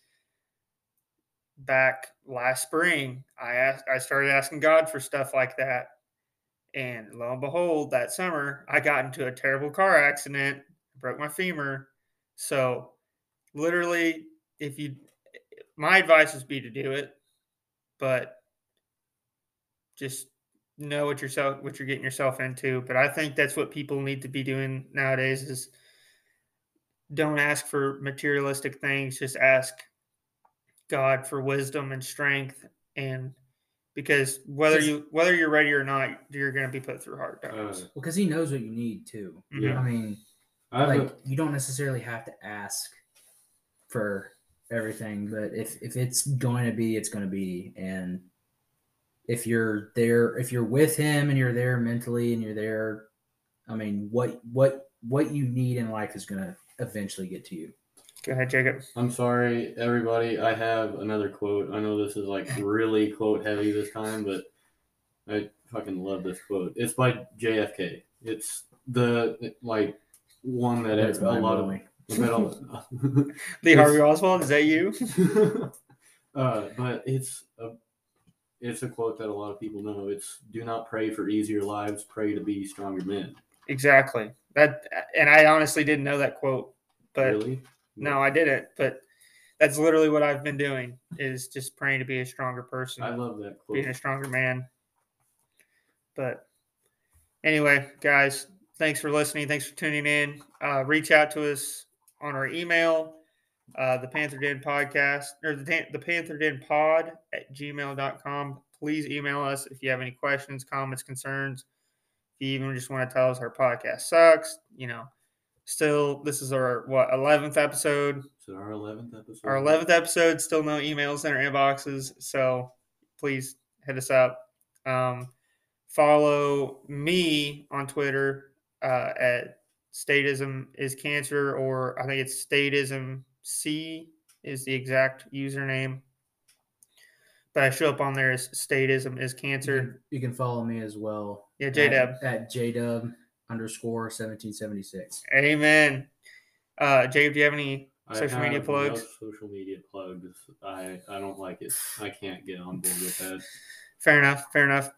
Back last spring, I asked, I started asking God for stuff like that, and lo and behold, that summer I got into a terrible car accident, broke my femur. So, literally, if you, my advice would be to do it, but just know what yourself what you're getting yourself into but i think that's what people need to be doing nowadays is don't ask for materialistic things just ask god for wisdom and strength and because whether you whether you're ready or not you're going to be put through hard Uh, times because he knows what you need too. I mean, I have like a, you don't necessarily have to ask for everything, but if if it's going to be, it's going to be, and if you're there, if you're with him and you're there mentally and you're there, I mean, what what what you need in life is going to eventually get to you. go ahead jacob I'm sorry, everybody. I have another quote. I know this is like really quote heavy this time, but I fucking love this quote. It's by JFK. It's the like one that That's a lot of mind-blowing. metal. lee It's- harvey oswald is that you uh, but it's a it's a quote that a lot of people know. It's do not pray for easier lives, pray to be stronger men. exactly that and i honestly didn't know that quote but really? no i didn't but that's literally what i've been doing is just praying to be a stronger person I love that quote. being a stronger man. But anyway, guys, thanks for listening. Thanks for tuning in. Uh, reach out to us on our email, uh, the Panther Den podcast or the, the Panther Den pod at gmail.com. Please email us if you have any questions, comments, concerns. If you even just want to tell us our podcast sucks, you know, still, this is our, what, 11th episode So our eleventh episode. our 11th episode still no emails in our inboxes so please hit us up um, follow me on twitter uh, at statism is cancer or i think it's statism c is the exact username but i show up on there as statism is You cancer can, you can follow me as well. yeah j-dub at, at jdub underscore seventeen seventy six. amen uh jacob do you have any I social media have no plugs? social media plugs. I I don't like it. I can't get on board with that. fair enough fair enough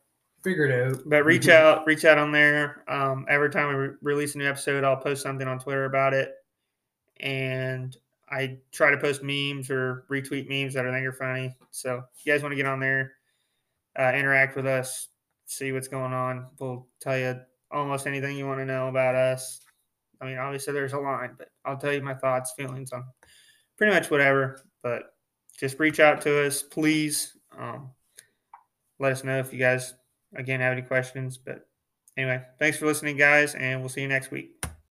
figure it out. But reach mm-hmm. out, reach out on there. Um, every time we re- release a new episode, I'll post something on Twitter about it, and I try to post memes or retweet memes that I think are funny. So if you guys want to get on there, uh, interact with us, see what's going on. We'll tell you almost anything you want to know about us. I mean, obviously there's a line, but I'll tell you my thoughts, feelings on pretty much whatever. But just reach out to us, please. Um, let us know if you guys again have any questions. But anyway, thanks for listening, guys, and we'll see you next week.